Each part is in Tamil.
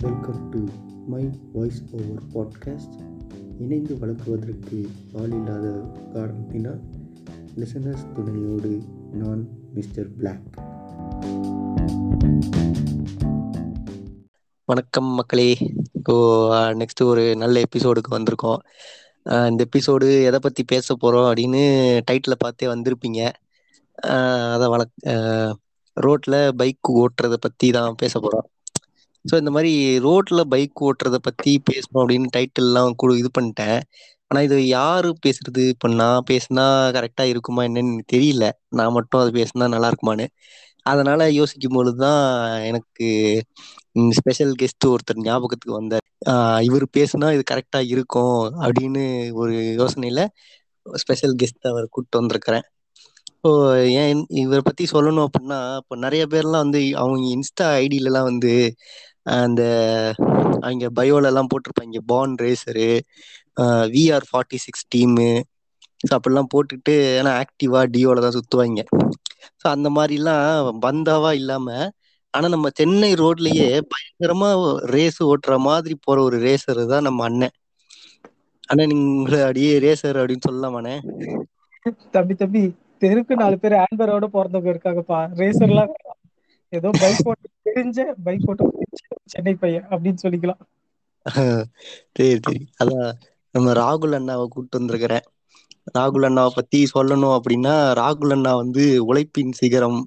Welcome to my voice over podcast இணைந்து வழங்குவதற்கு ஆள் இல்லாத காரணத்தினால் லிசனர்ஸ் துணையோடு நான் மிஸ்டர் பிளாக் வணக்கம் மக்களே. இப்போ நெக்ஸ்ட் ஒரு நல்ல எபிசோடுக்கு வந்திருக்கோம். இந்த எபிசோடு எதை பற்றி பேச போகிறோம் அப்படின்னு டைட்டில் பார்த்தே வந்திருப்பீங்க. அதை அதான் வழக் ரோட்ல பைக் ஓட்டுறதை பற்றி தான் பேச போகிறோம் ஸோ இந்த மாதிரி ரோட்ல பைக் ஓட்டுறதை பத்தி பேசணும் அப்படின்னு டைட்டில்லாம் கூட இது பண்ணிட்டேன். ஆனா இது யாரு பேசுறது? இப்போ நான் பேசினா கரெக்டா இருக்குமா என்னன்னு எனக்கு தெரியல. நான் மட்டும் அது பேசினா நல்லா இருக்குமான்னு. அதனால யோசிக்கும் பொழுதுதான் எனக்கு ஸ்பெஷல் கெஸ்ட் ஒருத்தர் ஞாபகத்துக்கு வந்தார். இவர் பேசுனா இது கரெக்டா இருக்கும் அப்படின்னு ஒரு யோசனையில ஸ்பெஷல் கெஸ்ட் அவர் கூப்பிட்டு வந்திருக்கிறேன். ஸோ ஏன் இவரை பத்தி சொல்லணும் அப்படின்னா இப்போ நிறைய பேர்லாம் வந்து அவங்க இன்ஸ்டா ஐடியிலலாம் வந்து அந்த அவங்க பயோல எல்லாம் போட்டிருப்பாங்க born racer VR forty six team so அப்படிலாம் போட்டுட்டு ஏன்னா ஆக்டிவா டியோல தான் சுற்றுவாங்க ஸோ அந்த மாதிரிலாம் பந்தாவா இல்லாம ஆனா நம்ம சென்னை ரோட்லயே பயங்கரமா ரேஸ் ஓட்டுற மாதிரி போற ஒரு ரேசர் தான் நம்ம அண்ணன். அண்ணன் நீங்க அப்படியே ரேசர் அப்படின்னு சொல்லலாமாண்ணே? தம்பி தம்பி தெருக்கு நாலு பேர் ஆன்பரோட பிறந்தவங்க இருக்காங்கப்பா. ரேசர்லாம் ஏதோ பைக் ஓட்ட தெரிஞ்ச பைக் ஓட்ட சென்னை பையன் அப்படின்னு சொல்லிக்கலாம். சரி சரி. அதான் நம்ம ராகுல் அண்ணாவை கூப்பிட்டு வந்திருக்கிறேன். ராகுல் அண்ணாவை பத்தி சொல்லணும் அப்படின்னா ராகுல் அண்ணா வந்து உழைப்பின் சிகரம்.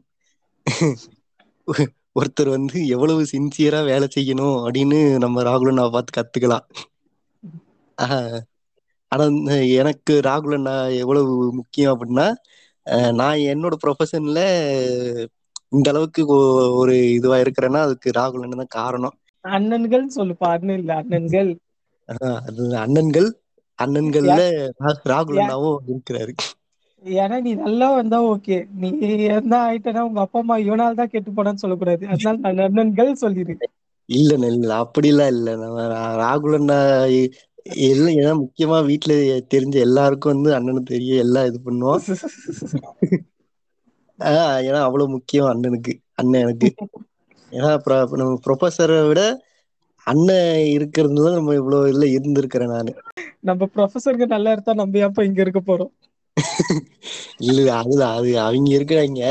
ஒருத்தர் வந்து எவ்வளவு சின்சியரா வேலை செய்யணும் அப்படின்னு நம்ம ராகுல் அண்ணாவை பார்த்து கத்துக்கலாம். ஆனா எனக்கு ராகுல் அண்ணா எவ்வளவு முக்கியம் அப்படின்னா நான் என்னோட ப்ரொஃபஷன்ல இந்த அளவுக்கு ஒரு இதுவா இருக்கிறேன்னா அதுக்கு ராகுல் அண்ணன் தான் காரணம். அண்ணன்கள் சொல்லுப்பா அண்ணன் இல்ல அண்ணன்கள். அண்ணன்கள் அண்ணன்கள்ல ராகுல் அண்ணாவும் இருக்கிறாரு. ஏன்னா நீ நல்லா வந்தா ஓகே. நீ என்ன ஆயிட்டனா உங்க அப்பா அம்மா இவனால தான் கெட்டு போனான்னு சொல்லக்கூடாது. அதனால நான் அண்ணன்கள் சொல்லிடு இல்ல இல்ல அப்படிலாம் இல்ல. நம்ம ராகுல் அண்ணா எல்லாம் ஏன்னா முக்கியமா வீட்டுல தெரிஞ்ச எல்லாருக்கும் வந்து அண்ணனுக்கு தெரியும் எல்லாம் இது பண்ணுவோம். ஆஹ் ஏன்னா அவ்வளவு முக்கியம் அண்ணனுக்கு அண்ணன் எனக்கு. ஏன்னா நம்ம ப்ரொஃபஸரை விட அண்ணன் இருக்கிறது தான் நம்ம இவ்வளவு இதுல இருந்திருக்கிறேன் நானு. நம்ம ப்ரொஃபசருக்கு நல்லா இருந்தா நம்ம ஏன்ப்பா இங்க இருக்க போறோம்? இல்ல அதுதான் அது அவங்க இருக்கிறாங்க.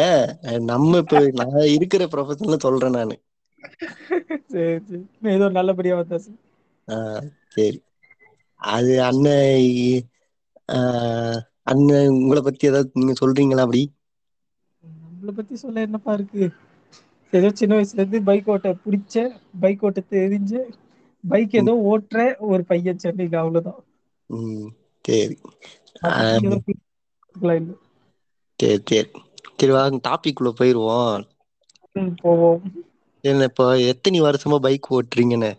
நம்ம இப்ப நான் இருக்கிற ப்ரொஃபஷன்ல சொல்றேன் நானு. சரி சரி. ஏதோ நல்லபடியா வந்தா சரி. அது அண்ணன் அண்ணன் உங்களை பத்தி ஏதாவது நீங்க சொல்றீங்களா அப்படி? நம்மள பத்தி சொல்ல என்னப்பா இருக்கு? ஏதோ சின்ன வயசுல இருந்து பைக் ஓட்ட பிடிச்ச பைக் ஓட்ட தெரிஞ்ச பைக் ஏதோ ஓட்டுற ஒரு பையன் சென்னையில அவ்வளவுதான். ம் சரி. சரி சரி. சரி வாங்க டாபிக் உள்ள போயிருவோம். ம், போவோம். என்ன இப்போ எத்தனை வருஷமா பைக் ஓட்டுறீங்கன்னு?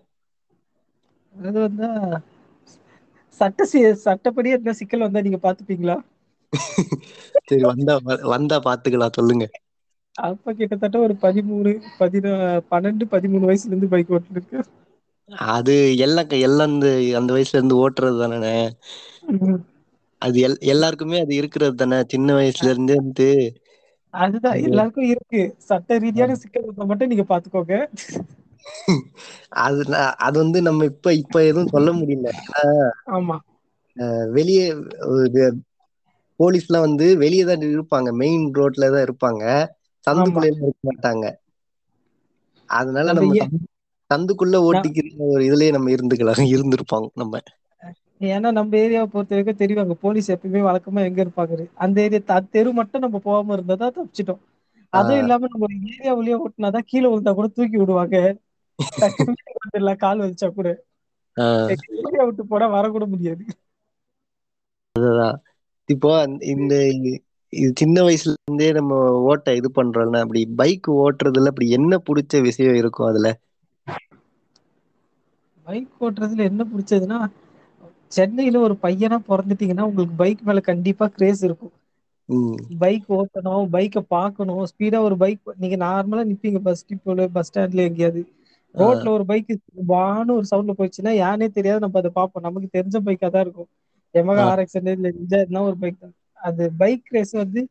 அது வந்தா சட்ட சி- சட்டப்படி என்ன சிக்கல் வந்தா நீங்க பாத்துப்பீங்களா சரி வந்தா வந்தா பாத்துக்கலாம் சொல்லுங்க. அப்ப கிட்டத்தட்ட ஒரு பதிமூணு பதினா பன்னெண்டு பதிமூணு வயசுல இருந்து பைக் ஓட்டிட்டு இருக்கு அது எல்லாம் எல்லாம் அந்த அந்த வயசுல இருந்து ஓட்டுறது தானே. அது எல் எல்லாருக்குமே அது இருக்கிறது தானே சின்ன வயசுல இருந்தே வந்து. அதுதான் எல்லாருக்கும் இருக்கு. சட்ட ரீதியான சிக்கல் வந்தா மட்டும் நீங்க பாத்துக்கோங்க. அது அது வந்து நம்ம இப்ப இப்ப எதுவும் சொல்ல முடியல. ஆமா. வெளியே போலீஸ்லாம் வந்து வெளியே தான் இருப்பாங்க. மெயின் ரோட்ல தான் இருப்பாங்க. சந்துக்குள்ள எல்லாம் இருக்க மாட்டாங்க. அதனால நம்ம சந்துக்குள்ள ஓட்டிக்கிற ஒரு இதுலயே நம்ம இருந்துக்கலாம். இருந்திருப்பாங்க நம்ம. ஏன்னா நம்ம ஏரியாவை பொறுத்த வரைக்கும் தெரியும். அங்க போலீஸ் எப்பயுமே வழக்கமா எங்க இருப்பாங்க அந்த ஏரியா தெரு மட்டும் நம்ம போகாம இருந்தா தான் தப்பிச்சிட்டோம். அதுவும் இல்லாம நம்ம ஒரு ஏரியாவுலயே ஓட்டினாதான் கீழே விழுந்தா கூட தூக்கி விடுவாங்க. கால் வலிச்சா கூட. ஏரியா விட்டு போனா வரக்கூட முடியாது. இப்போ இந்த இது சின்ன வயசுல இருந்தே நம்ம ஓட்ட இது பண்றோம்ல அப்படி பைக் ஓட்டுறதுல அப்படி என்ன பிடிச்ச விஷயம் இருக்கும் அதுல? பைக் ஓட்டுறதுல என்ன பிடிச்சதுன்னா சென்னையில ஒரு பையனா பிறந்துட்டீங்கன்னா உங்களுக்கு பைக் மேல கண்டிப்பா கிரேஸ் இருக்கும். பைக் ஓட்டணும் பைக்கை பார்க்கணும் ஸ்பீடா ஒரு பைக் நீங்க நார்மலா நிப்பீங்க பஸ் டிப்போல பஸ் ஸ்டாண்ட்ல எங்கேயாவது. ரோட்ல ஒரு பைக் வான்னு ஒரு சவுண்ட்ல போயிடுச்சுன்னா யானே தெரியாது நம்ம அதை பார்ப்போம். நமக்கு தெரிஞ்ச பைக்கா தான் இருக்கும். எமகா. ஆர்எக்ஸ் இல்ல ஒரு பைக் தான் அது பைக் ரேஸ் வந்து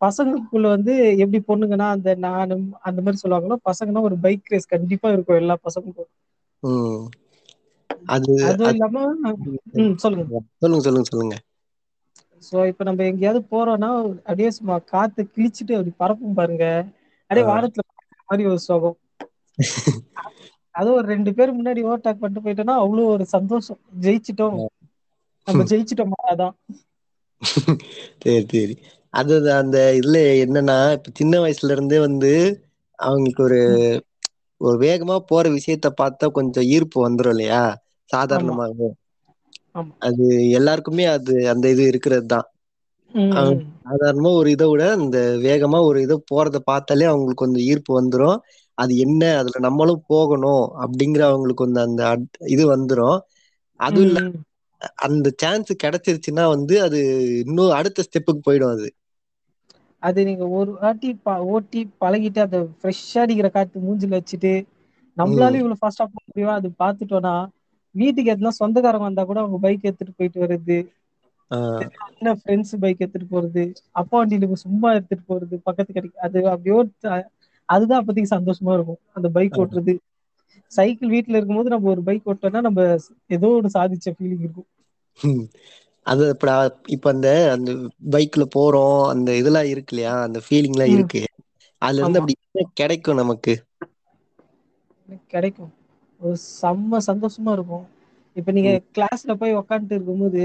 பசங்களுக்குள்ள வந்து எப்படி பொண்ணுங்கன்னா அந்த நானும் அந்த மாதிரி சொல்லுவாங்களோ பசங்கன்னா ஒரு பைக் ரேஸ் கண்டிப்பா இருக்கும் எல்லா பசங்களுக்கும். அது அதுவும் அது இல்லாம சொல்லுங்க. சொல்லுங்க சொல்லுங்க சொல்லுங்க. சோ இப்ப நம்ம எங்கேயாவது போறோம்னா அப்படியே சும்மா காத்து கிழிச்சிட்டு அப்படி பறக்கும் பாருங்க. அப்படியே ஆ. வானத்துல மாரி ஒரு சுகம். அதுவும் ஒரு ரெண்டு பேர் முன்னாடி ஓவர்டேக் பண்ணிட்டு போயிட்டோனா அவ்வளவு ஒரு சந்தோஷம். ஜெயிச்சிட்டோம். நம்ம ஜெயிச்சிட்டோமா? அதான். சேரி சேரி. அது அந்த இதுல என்னன்னா இப்ப சின்ன வயசுல இருந்தே வந்து அவங்களுக்கு ஒரு ஒரு வேகமா போற விஷயத்த பாத்தா கொஞ்சம் ஈர்ப்பு வந்துரும் இல்லையா? ஆமா. அது எல்லாருக்குமே அது அந்த இது இருக்கிறது தான் சாதாரணமா ஒரு இத விட இந்த வேகமா ஒரு இத போறத பாத்தாலே அவங்களுக்கு கொஞ்சம் ஈர்ப்பு வந்துரும். அது என்ன? அதுல நம்மளும் போகணும் அப்படிங்கற அவங்களுக்கு வந்து அந்த இது வந்துரும். அதுவும் இல்ல ம். ம் அந்த சான்ஸ் கிடைச்சிருச்சுன்னா வந்து அது இன்னும் அடுத்த ஸ்டெப்புக்கு போயிடும் அது அது நீங்க ஒரு வாட்டி ஓட்டி பழகிட்டு அத ஃப்ரெஷ்ஷா அடிக்கிற காத்து மூஞ்சில வச்சுட்டு ம். நம்மளாலும் இவ்வளவு ஃபாஸ்ட்டா போ முடியும் அது பாத்துட்டோம்னா வீட்டுக்கு எதுனா சொந்தக்காரங்க வந்தா கூட அவங்க பைக் எடுத்துட்டு போயிட்டு வர்றது ஆ. ஃப்ரெண்ட்ஸ் பைக் எடுத்துட்டு போறது அப்பா வண்டில சும்மா எடுத்துட்டு போறது பக்கத்து கடைக்கு அது அப்படியோ அதுதான் அப்பதைக்கு சந்தோஷமா இருக்கும் அந்த பைக் ஓட்டுறது சைக்கிள் வீட்ல இருக்கும் போது நம்ம ஒரு பைக் ஓட்டோம்னா நம்ம ஏதோ ஒண்ணு சாதிச்ச ஃபீலிங் இருக்கும். அது இப்ப இப்ப அந்த அந்த பைக்ல போறோம் அந்த இதெல்லாம் இருக்கு இல்லையா? அந்த ஃபீலிங் எல்லாம் ம் இருக்கு. அதுல இருந்து அப்படி கிடைக்கும் நமக்கு? கிடைக்கும். ஒரு செம்ம சந்தோஷமா இருக்கும். இப்ப நீங்க. கிளாஸ்ல போய் உக்காந்துட்டு இருக்கும் போது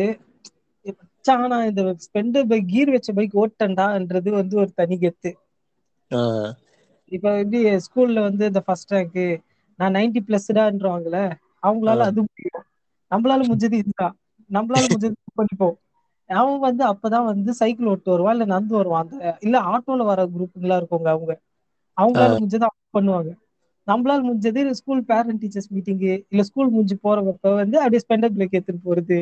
ச்ச ஆனா இந்த ஸ்பெண்டர் பைக் கீர் வச்ச பைக் ஓட்டன்டான்றது வந்து ஒரு தனி கெத்து. இப்ப எப்படி ஸ்கூல்ல வந்து இந்த ஃபர்ஸ்ட் ரேங்க்கு நான் நைன்டி பிளஸ்டான்றவாங்கல்ல ஆ. அவங்களால அது முடியும். நம்மளால முடிஞ்சது இதுதான். நம்மளால முடிஞ்சது பண்ணிப்போம். அவன் வந்து அப்பதான் வந்து சைக்கிள் ஓட்டு வருவான் இல்ல நடந்து வருவான். அந்த இல்ல ஆட்டோல வர குரூப்புங்களா இருக்குங்க அவங்க. அவங்களால முடிஞ்சத அவங்க பண்ணுவாங்க. நம்மளால முடிஞ்சது ஸ்கூல் பேரண்ட் டீச்சர்ஸ் மீட்டிங்கு இல்ல ஸ்கூல் முடிஞ்சு போறவப்ப வந்து அப்படியே ஸ்பெண்டர் பைக் எடுத்துட்டு போறது.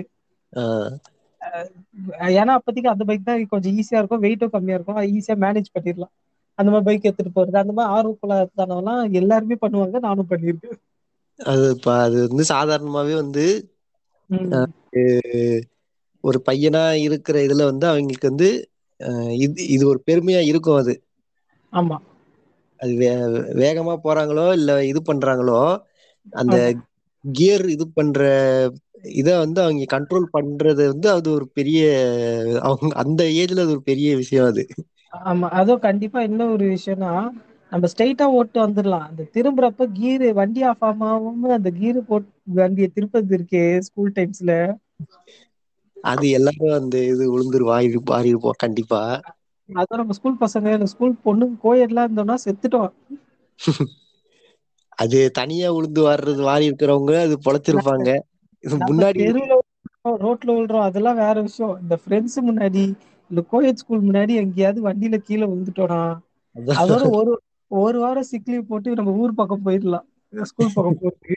ஏன்னா அப்பத்திக்கு அந்த பைக் தான் கொஞ்சம் ஈஸியா இருக்கும் வெயிட்டும் கம்மியா இருக்கும். ஈஸியா மேனேஜ் பண்ணிடலாம். அந்த மாதிரி பைக் எடுத்துட்டு போறது. அந்த மாதிரி ஆர்வ கோளாறு எல்லாருமே பண்ணுவாங்க. நானும் பண்ணியிருக்கேன். அது அது வந்து சாதாரணமாவே வந்து ஒரு பையனா இருக்கிற இதுல வந்து அவங்களுக்கு வந்து இது இது ஒரு பெருமையா இருக்கும் அது. ஆமா. அது வேகமா போறாங்களோ இல்ல இது பண்றாங்களோ அந்த கியர் இது பண்ற இத வந்து அவங்க கண்ட்ரோல் பண்றது வந்து அது ஒரு பெரிய அவங்க அந்த ஏஜ்ல அது ஒரு பெரிய விஷயம் அது. ஆமா அதுவும் கண்டிப்பா என்ன ஒரு விஷயம்னா நம்ம ஸ்ட்ரைட்டா ஓட்டு வந்துடலாம் அந்த திரும்புறப்ப கீரு வண்டி ஆஃப் ஆகாம அந்த கீரு போட்டு வண்டிய திருப்பது இருக்கே ஸ்கூல் டைம்ஸ்ல அது எல்லாரும் அந்த இது உழுந்துரு வாரி வாரிருப்போம் கண்டிப்பா. அதான் நம்ம ஸ்கூல் பசங்க ஸ்கூல் பொண்ணு கோயெட்லாம் இருந்தோம்னா செத்துட்டோம். அது தனியா உழுந்து வார்றது வாரி இருக்கிறவங்க அது பொழைச்சிருப்பாங்க இது முன்னாடி தெருவுல ரோட்ல விழுறோம் அதெல்லாம் வேற விஷயம். இந்த ஃப்ரெண்ட்ஸ் முன்னாடி இந்த கோயட் ஸ்கூல் முன்னாடி எங்கேயாவது வண்டியில கீழே விழுந்துட்டோனா அதான். அதோட ஒரு ஒரு வாரம் சிக்லீவ் போட்டு நம்ம ஊர் பக்கம் போயிடலாம். ஸ்கூல் பக்கம் போறதுக்கு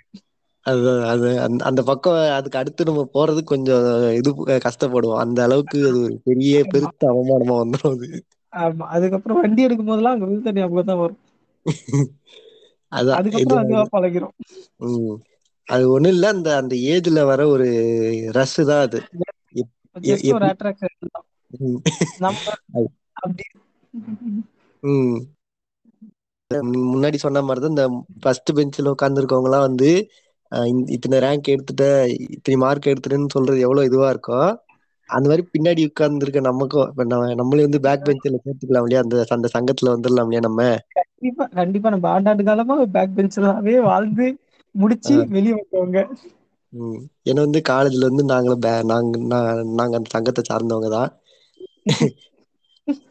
அதுதான் அது அந்த பக்கம் அதுக்கு அடுத்து நம்ம போறது கொஞ்சம் இது கஷ்டப்படுவோம். அந்த அளவுக்கு அது ஒரு பெரிய பெருத்த அவமானமா வந்துரும் அது. ஆமா. அதுக்கப்புறம் வண்டி எடுக்கும் போதெல்லாம் அங்க விழுந்த ஞாபகம் தான் வரும். அதுக்கப்புறம் அதுவா பழகிரும். ம். அது ஒண்ணும் இல்ல அந்த அந்த ஏஜ்ல வர ஒரு ரஸ் தான் அது. தான். நம்ம முன்னாடி சொன்ன மாதிரிதான் இந்த ஃபர்ஸ்ட் பெஞ்ச்ல உட்கார்ந்து இருக்கவங்கலாம் வந்து இத்தனை ரேங்க் எடுத்துட்ட இத்தனை மார்க் எடுத்துட்டன்னு சொல்றது எவ்வளவு இதுவா இருக்கும் அந்த மாதிரி பின்னாடி உட்கார்ந்து இருக்க நமக்கும் இப்ப நம்மளே வந்து பேக் பெஞ்ச்ல சேர்த்துக்கலாம் இல்லையா? அந்த அந்த சங்கத்துல வந்துடலாம் இல்லையா நம்ம? கண்டிப்பா கண்டிப்பா. நம்ம ஆண்டாண்டு காலமா பேக் பென்சராவே வாழ்ந்து முடிச்சு வெளியே வந்தவங்க. ஏன்னா வந்து காலேஜ்ல வந்து நாங்க நாங்க நாங்க அந்த சங்கத்தை சார்ந்தவங்க தான்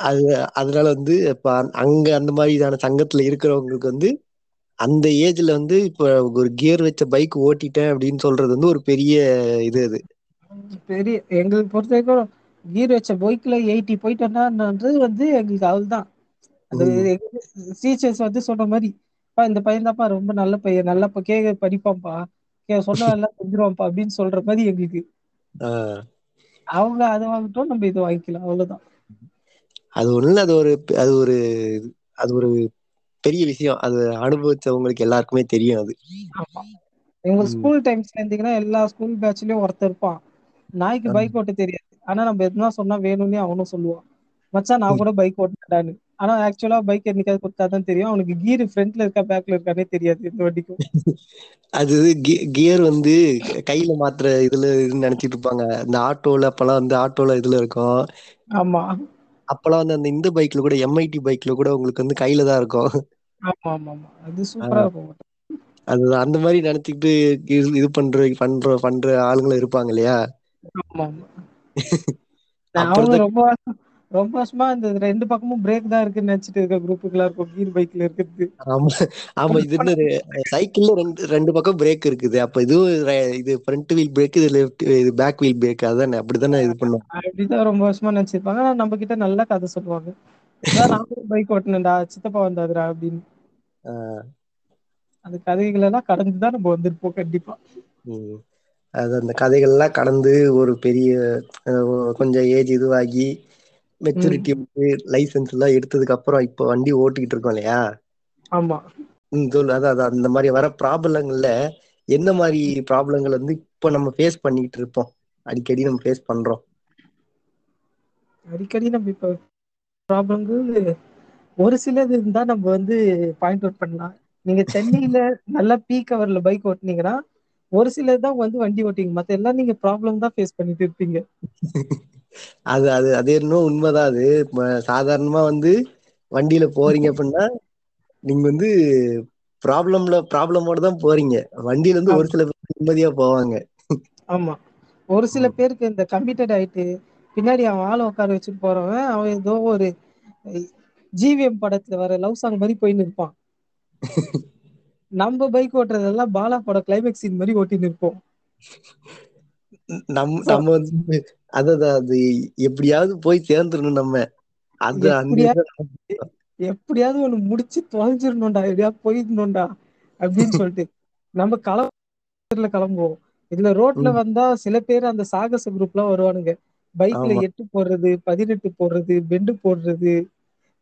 அது அதனால வந்து இப்ப அங்க அந்த மாதிரியான சங்கத்துல இருக்கிறவங்களுக்கு வந்து அந்த ஏஜ்ல வந்து இப்ப ஒரு கியர் வச்ச பைக் ஓட்டிட்டேன் அப்படின்னு சொல்றது வந்து ஒரு பெரிய இது அது. பெரிய எங்களுக்கு பொறுத்த வரைக்கும் கீர் வச்ச பைக்ல எயிட்டி போயிட்டு வந்தான்றது வந்து எங்களுக்கு அது ம். டீச்சர்ஸ் வந்து சொல்ற மாதிரி அப்பா இந்த பையன் தான்ப்பா ரொம்ப நல்ல பையன் நல்லா கேக்க படிப்பான்ப்பா. சொன்ன வேலைலாம் செஞ்சிருவான்ப்பா அப்படின்னு சொல்ற மாதிரி எங்களுக்கு. அவங்க அதை வாங்கட்டும் நம்ம இதை வாங்கிக்கலாம் அவ்வளவுதான். அது இல்ல அது ஒரு அது ஒரு அது ஒரு பெரிய விஷயம். அது அனுபவிச்சவங்களுக்கு எல்லாருக்குமே தெரியும் அது. எங்க. ஸ்கூல் டைம்ஸ்ல இருந்தீங்கன்னா எல்லா ஸ்கூல் பேட்ச்லயும் ஒருத்தன் இருப்பான். நாய்க்கு. பைக் ஓட்ட தெரியாது. ஆனா நம்ம எதுனா சொன்னா வேணும்னே அவனும் சொல்லுவான். மச்சான் நான். கூட பைக் ஓட்டுவேன்டான்னு ஆனா ஆக்சுவலா பைக் என்னைக்காவது கொடுத்தாதான் தெரியும். அவனுக்கு கீர் ஃப்ரண்ட்ல இருக்கா பேக்ல இருக்கானே தெரியாது இந்த வண்டிக்கும். அது கியர் வந்து கையில மாத்துற இதுல நினைச்சிட்டு இருப்பாங்க. இந்த ஆட்டோல அப்பெல்லாம் வந்து ஆட்டோல இதுல இருக்கும். ஆமா. அப்பெல்லாம் வந்து அந்த இந்த பைக்ல கூட எம்ஐடி பைக்ல கூட உங்களுக்கு வந்து கையில தான் இருக்கும். ஆமா ஆமா ஆமா. அது சூப்பரா இருக்கும். அது அந்த மாதிரி நினைச்சுக்கிட்டு இது- பண்ற பண்ற பண்ற ஆளுங்களும் இருப்பாங்க இல்லையா? ஆமா ஆமா. ரொம்ப ரொம்ப வருஷமா இந்த ரெண்டு பக்கமும் பிரேக் தான் இருக்குன்னு நினைச்சிட்டு இருக்க குரூப்புகளா இருக்கும். கீர் பைக்ல இருக்கிறது. ஆமா ஆமா இது என்ன சைக்கிள்ல ரெண்டு ரெண்டு பக்கம் பிரேக் இருக்குது. அப்ப இதுவும் இது ஃப்ரண்ட் வீல் பிரேக் இது லெஃப்ட் இது பேக் வீல் பிரேக் அதானே அப்படிதானே இது பண்ணுவோம் அப்படிதான் ரொம்ப வருஷமா நினைச்சிருப்பாங்க. ஆனா நம்ம கிட்ட நல்ல கதை சொல்லுவாங்க. நானும் பைக் ஓட்டினேன்டா சித்தப்பா வந்தாதுடா அப்படின்னு. அந்த கதைகள் எல்லாம் கடந்துதான் நம்ம வந்திருப்போம் கண்டிப்பா. அது அந்த கதைகள்லாம் கடந்து ஒரு பெரிய கொஞ்சம் ஏஜ் இதுவாகி மெச்சூரிட்டி வந்து லைசென்ஸ் எல்லாம் எடுத்ததுக்கு அப்புறம் இப்போ வண்டி ஓட்டிக்கிட்டு இருக்கோம் இல்லையா? ஆமா. சொல்லு அதான் அந்த மாதிரி வர ப்ராப்ளங்கள்ல என்ன மாதிரி ப்ராப்ளங்கள் வந்து இப்போ நம்ம ஃபேஸ் பண்ணிட்டு இருப்போம்? அடிக்கடி நம்ம ஃபேஸ் பண்றோம். அடிக்கடி நம்ம இப்ப ப்ராப்ளங்கள் ஒரு சிலது இருந்தா நம்ம வந்து பாயிண்ட் அவுட் பண்ணலாம். நீங்க சென்னையில நல்லா பீக் ஹவர்ல பைக் ஓட்டுனீங்கன்னா ஒரு சிலர் தான் வந்து வண்டி ஓட்டிங்க. மத்த எல்லாம் நீங்க ப்ராப்ளம் தான் ஃபேஸ் பண்ணிட்டு இருப்பீங்க. அது அது அது இன்னும் உண்மைதான். அது சாதாரணமா வந்து வண்டியில போறீங்க அப்படின்னா நீங்க வந்து ப்ராப்ளம்ல ப்ராப்ளமோட தான் போறீங்க. வண்டியில இருந்து ஒரு சில பேர் நிம்மதியா போவாங்க. ஆமா. ஒரு சில பேருக்கு இந்த கமிட்டட் ஆயிட்டு பின்னாடி அவன் ஆளை உட்கார வச்சுட்டு போறவன் அவன் ஏதோ ஒரு ஜிவிஎம் படத்துல வர லவ் சாங் மாதிரி போயின்னு இருப்பான். நம்ம பைக் ஓட்டுறதெல்லாம் பாலா படம் கிளைமேக்ஸ் சீன் மாதிரி ஓட்டின்னு இருப்போம். நம்ம நம்ம வந்து அதான் அது எப்படியாவது போய் சேர்ந்துடணும் நம்ம. அது எப்படியாவது ஒண்ணு முடிச்சு தொலைஞ்சிடணும்டா எப்படியாவது போயிடணும்டா அப்படின்னு சொல்லிட்டு. நம்ம கிளம்புல கிளம்புவோம். இதுல ரோட்ல. வந்தா சில பேர் அந்த சாகச குரூப்லாம் வருவானுங்க. பைக்ல. எட்டு போடுறது பதினெட்டு போடுறது பெண்டு போடுறது.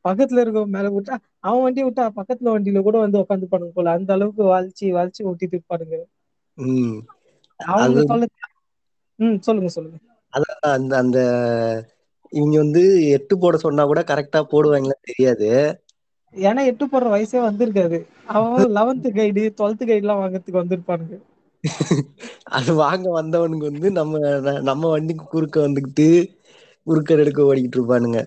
பக்கத்துல இருக்கவன் மேல விட்டா அவன் வண்டி விட்டா பக்கத்துல வண்டியில கூட வந்து உட்காந்து பண்ணுங்க போல. அந்த அளவுக்கு வாழ்ச்சி வாழ்ச்சி ஓட்டிட்டு இருப்பானுங்க. அவங்க ம் சொல்லுங்க சொல்லுங்க. அதான் அந்த அந்த இவங்க வந்து எட்டு போட சொன்னா கூட கரெக்டா போடுவாங்களான்னு தெரியாது. ஏன்னா எட்டு போடுற வயசே வந்திருக்காது. அவன் லெவன்த் கைடு டுவெல்த் கைடு எல்லாம் வாங்குறதுக்கு வந்திருப்பானுங்க. அது வாங்க வந்தவனுக்கு வந்து நம்ம நம்ம வண்டிக்கு குறுக்க வந்துக்கிட்டு குறுக்க எடுக்க ஓடிக்கிட்டு இருப்பானுங்க.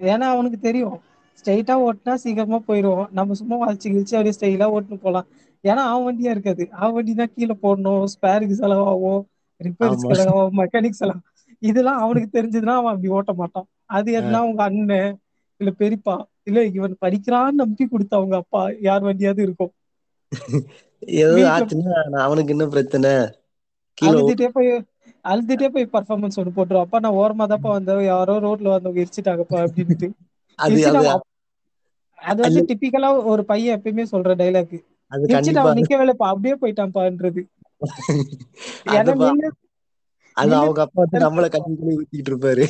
ஏன்னா அவனுக்கு தெரியும். ஸ்ட்ரைட்டா ஓட்டினா சீக்கிரமா போயிடுவோம் நம்ம சும்மா வளைச்சு கிழிச்சு அப்படியே ஸ்டைலா ஓட்டுன்னு போலாம். ஏன்னா அவன் வண்டியா இருக்காது. அவன் வண்டினா கீழே போடணும் ஸ்பேருக்கு செலவாகும். ரிப்பேர்ஸ் ஆமா. செலவாகும் மெக்கானிக் செலவு. இதெல்லாம் அவனுக்கு தெரிஞ்சதுன்னா அவன் அப்படி ஓட்ட மாட்டான். அது எதுனா உங்க அண்ணன் இல்ல பெரியப்பா இல்ல இவன் படிக்கிறான்னு நம்பி கொடுத்த அவங்க அப்பா யார் வண்டியாவது இருக்கும். ஏதோ ஆச்சுன்னா அவனுக்கு என்ன பிரச்சனை? அழுதுட்டே போய் அழுதுட்டே போய் பர்ஃபார்மன்ஸ் ஒன்று போட்டுரும். அப்பா நான் ஓரமா தான்ப்பா வந்தேன். யாரோ ரோட்ல வந்தவங்க இடிச்சிட்டாங்கப்பா அப்படின்ட்டு அது வந்து டிப்பிக்கலா ஒரு பையன் எப்பயுமே சொல்ற டைலாக் அவன் நிக்கவே இல்லப்பா அப்படியே போயிட்டான்ப்பான்றது. அது அவங்க அப்பா வந்து நம்மள கட்டி பண்ணி ஊத்திட்டு இருப்பாரு.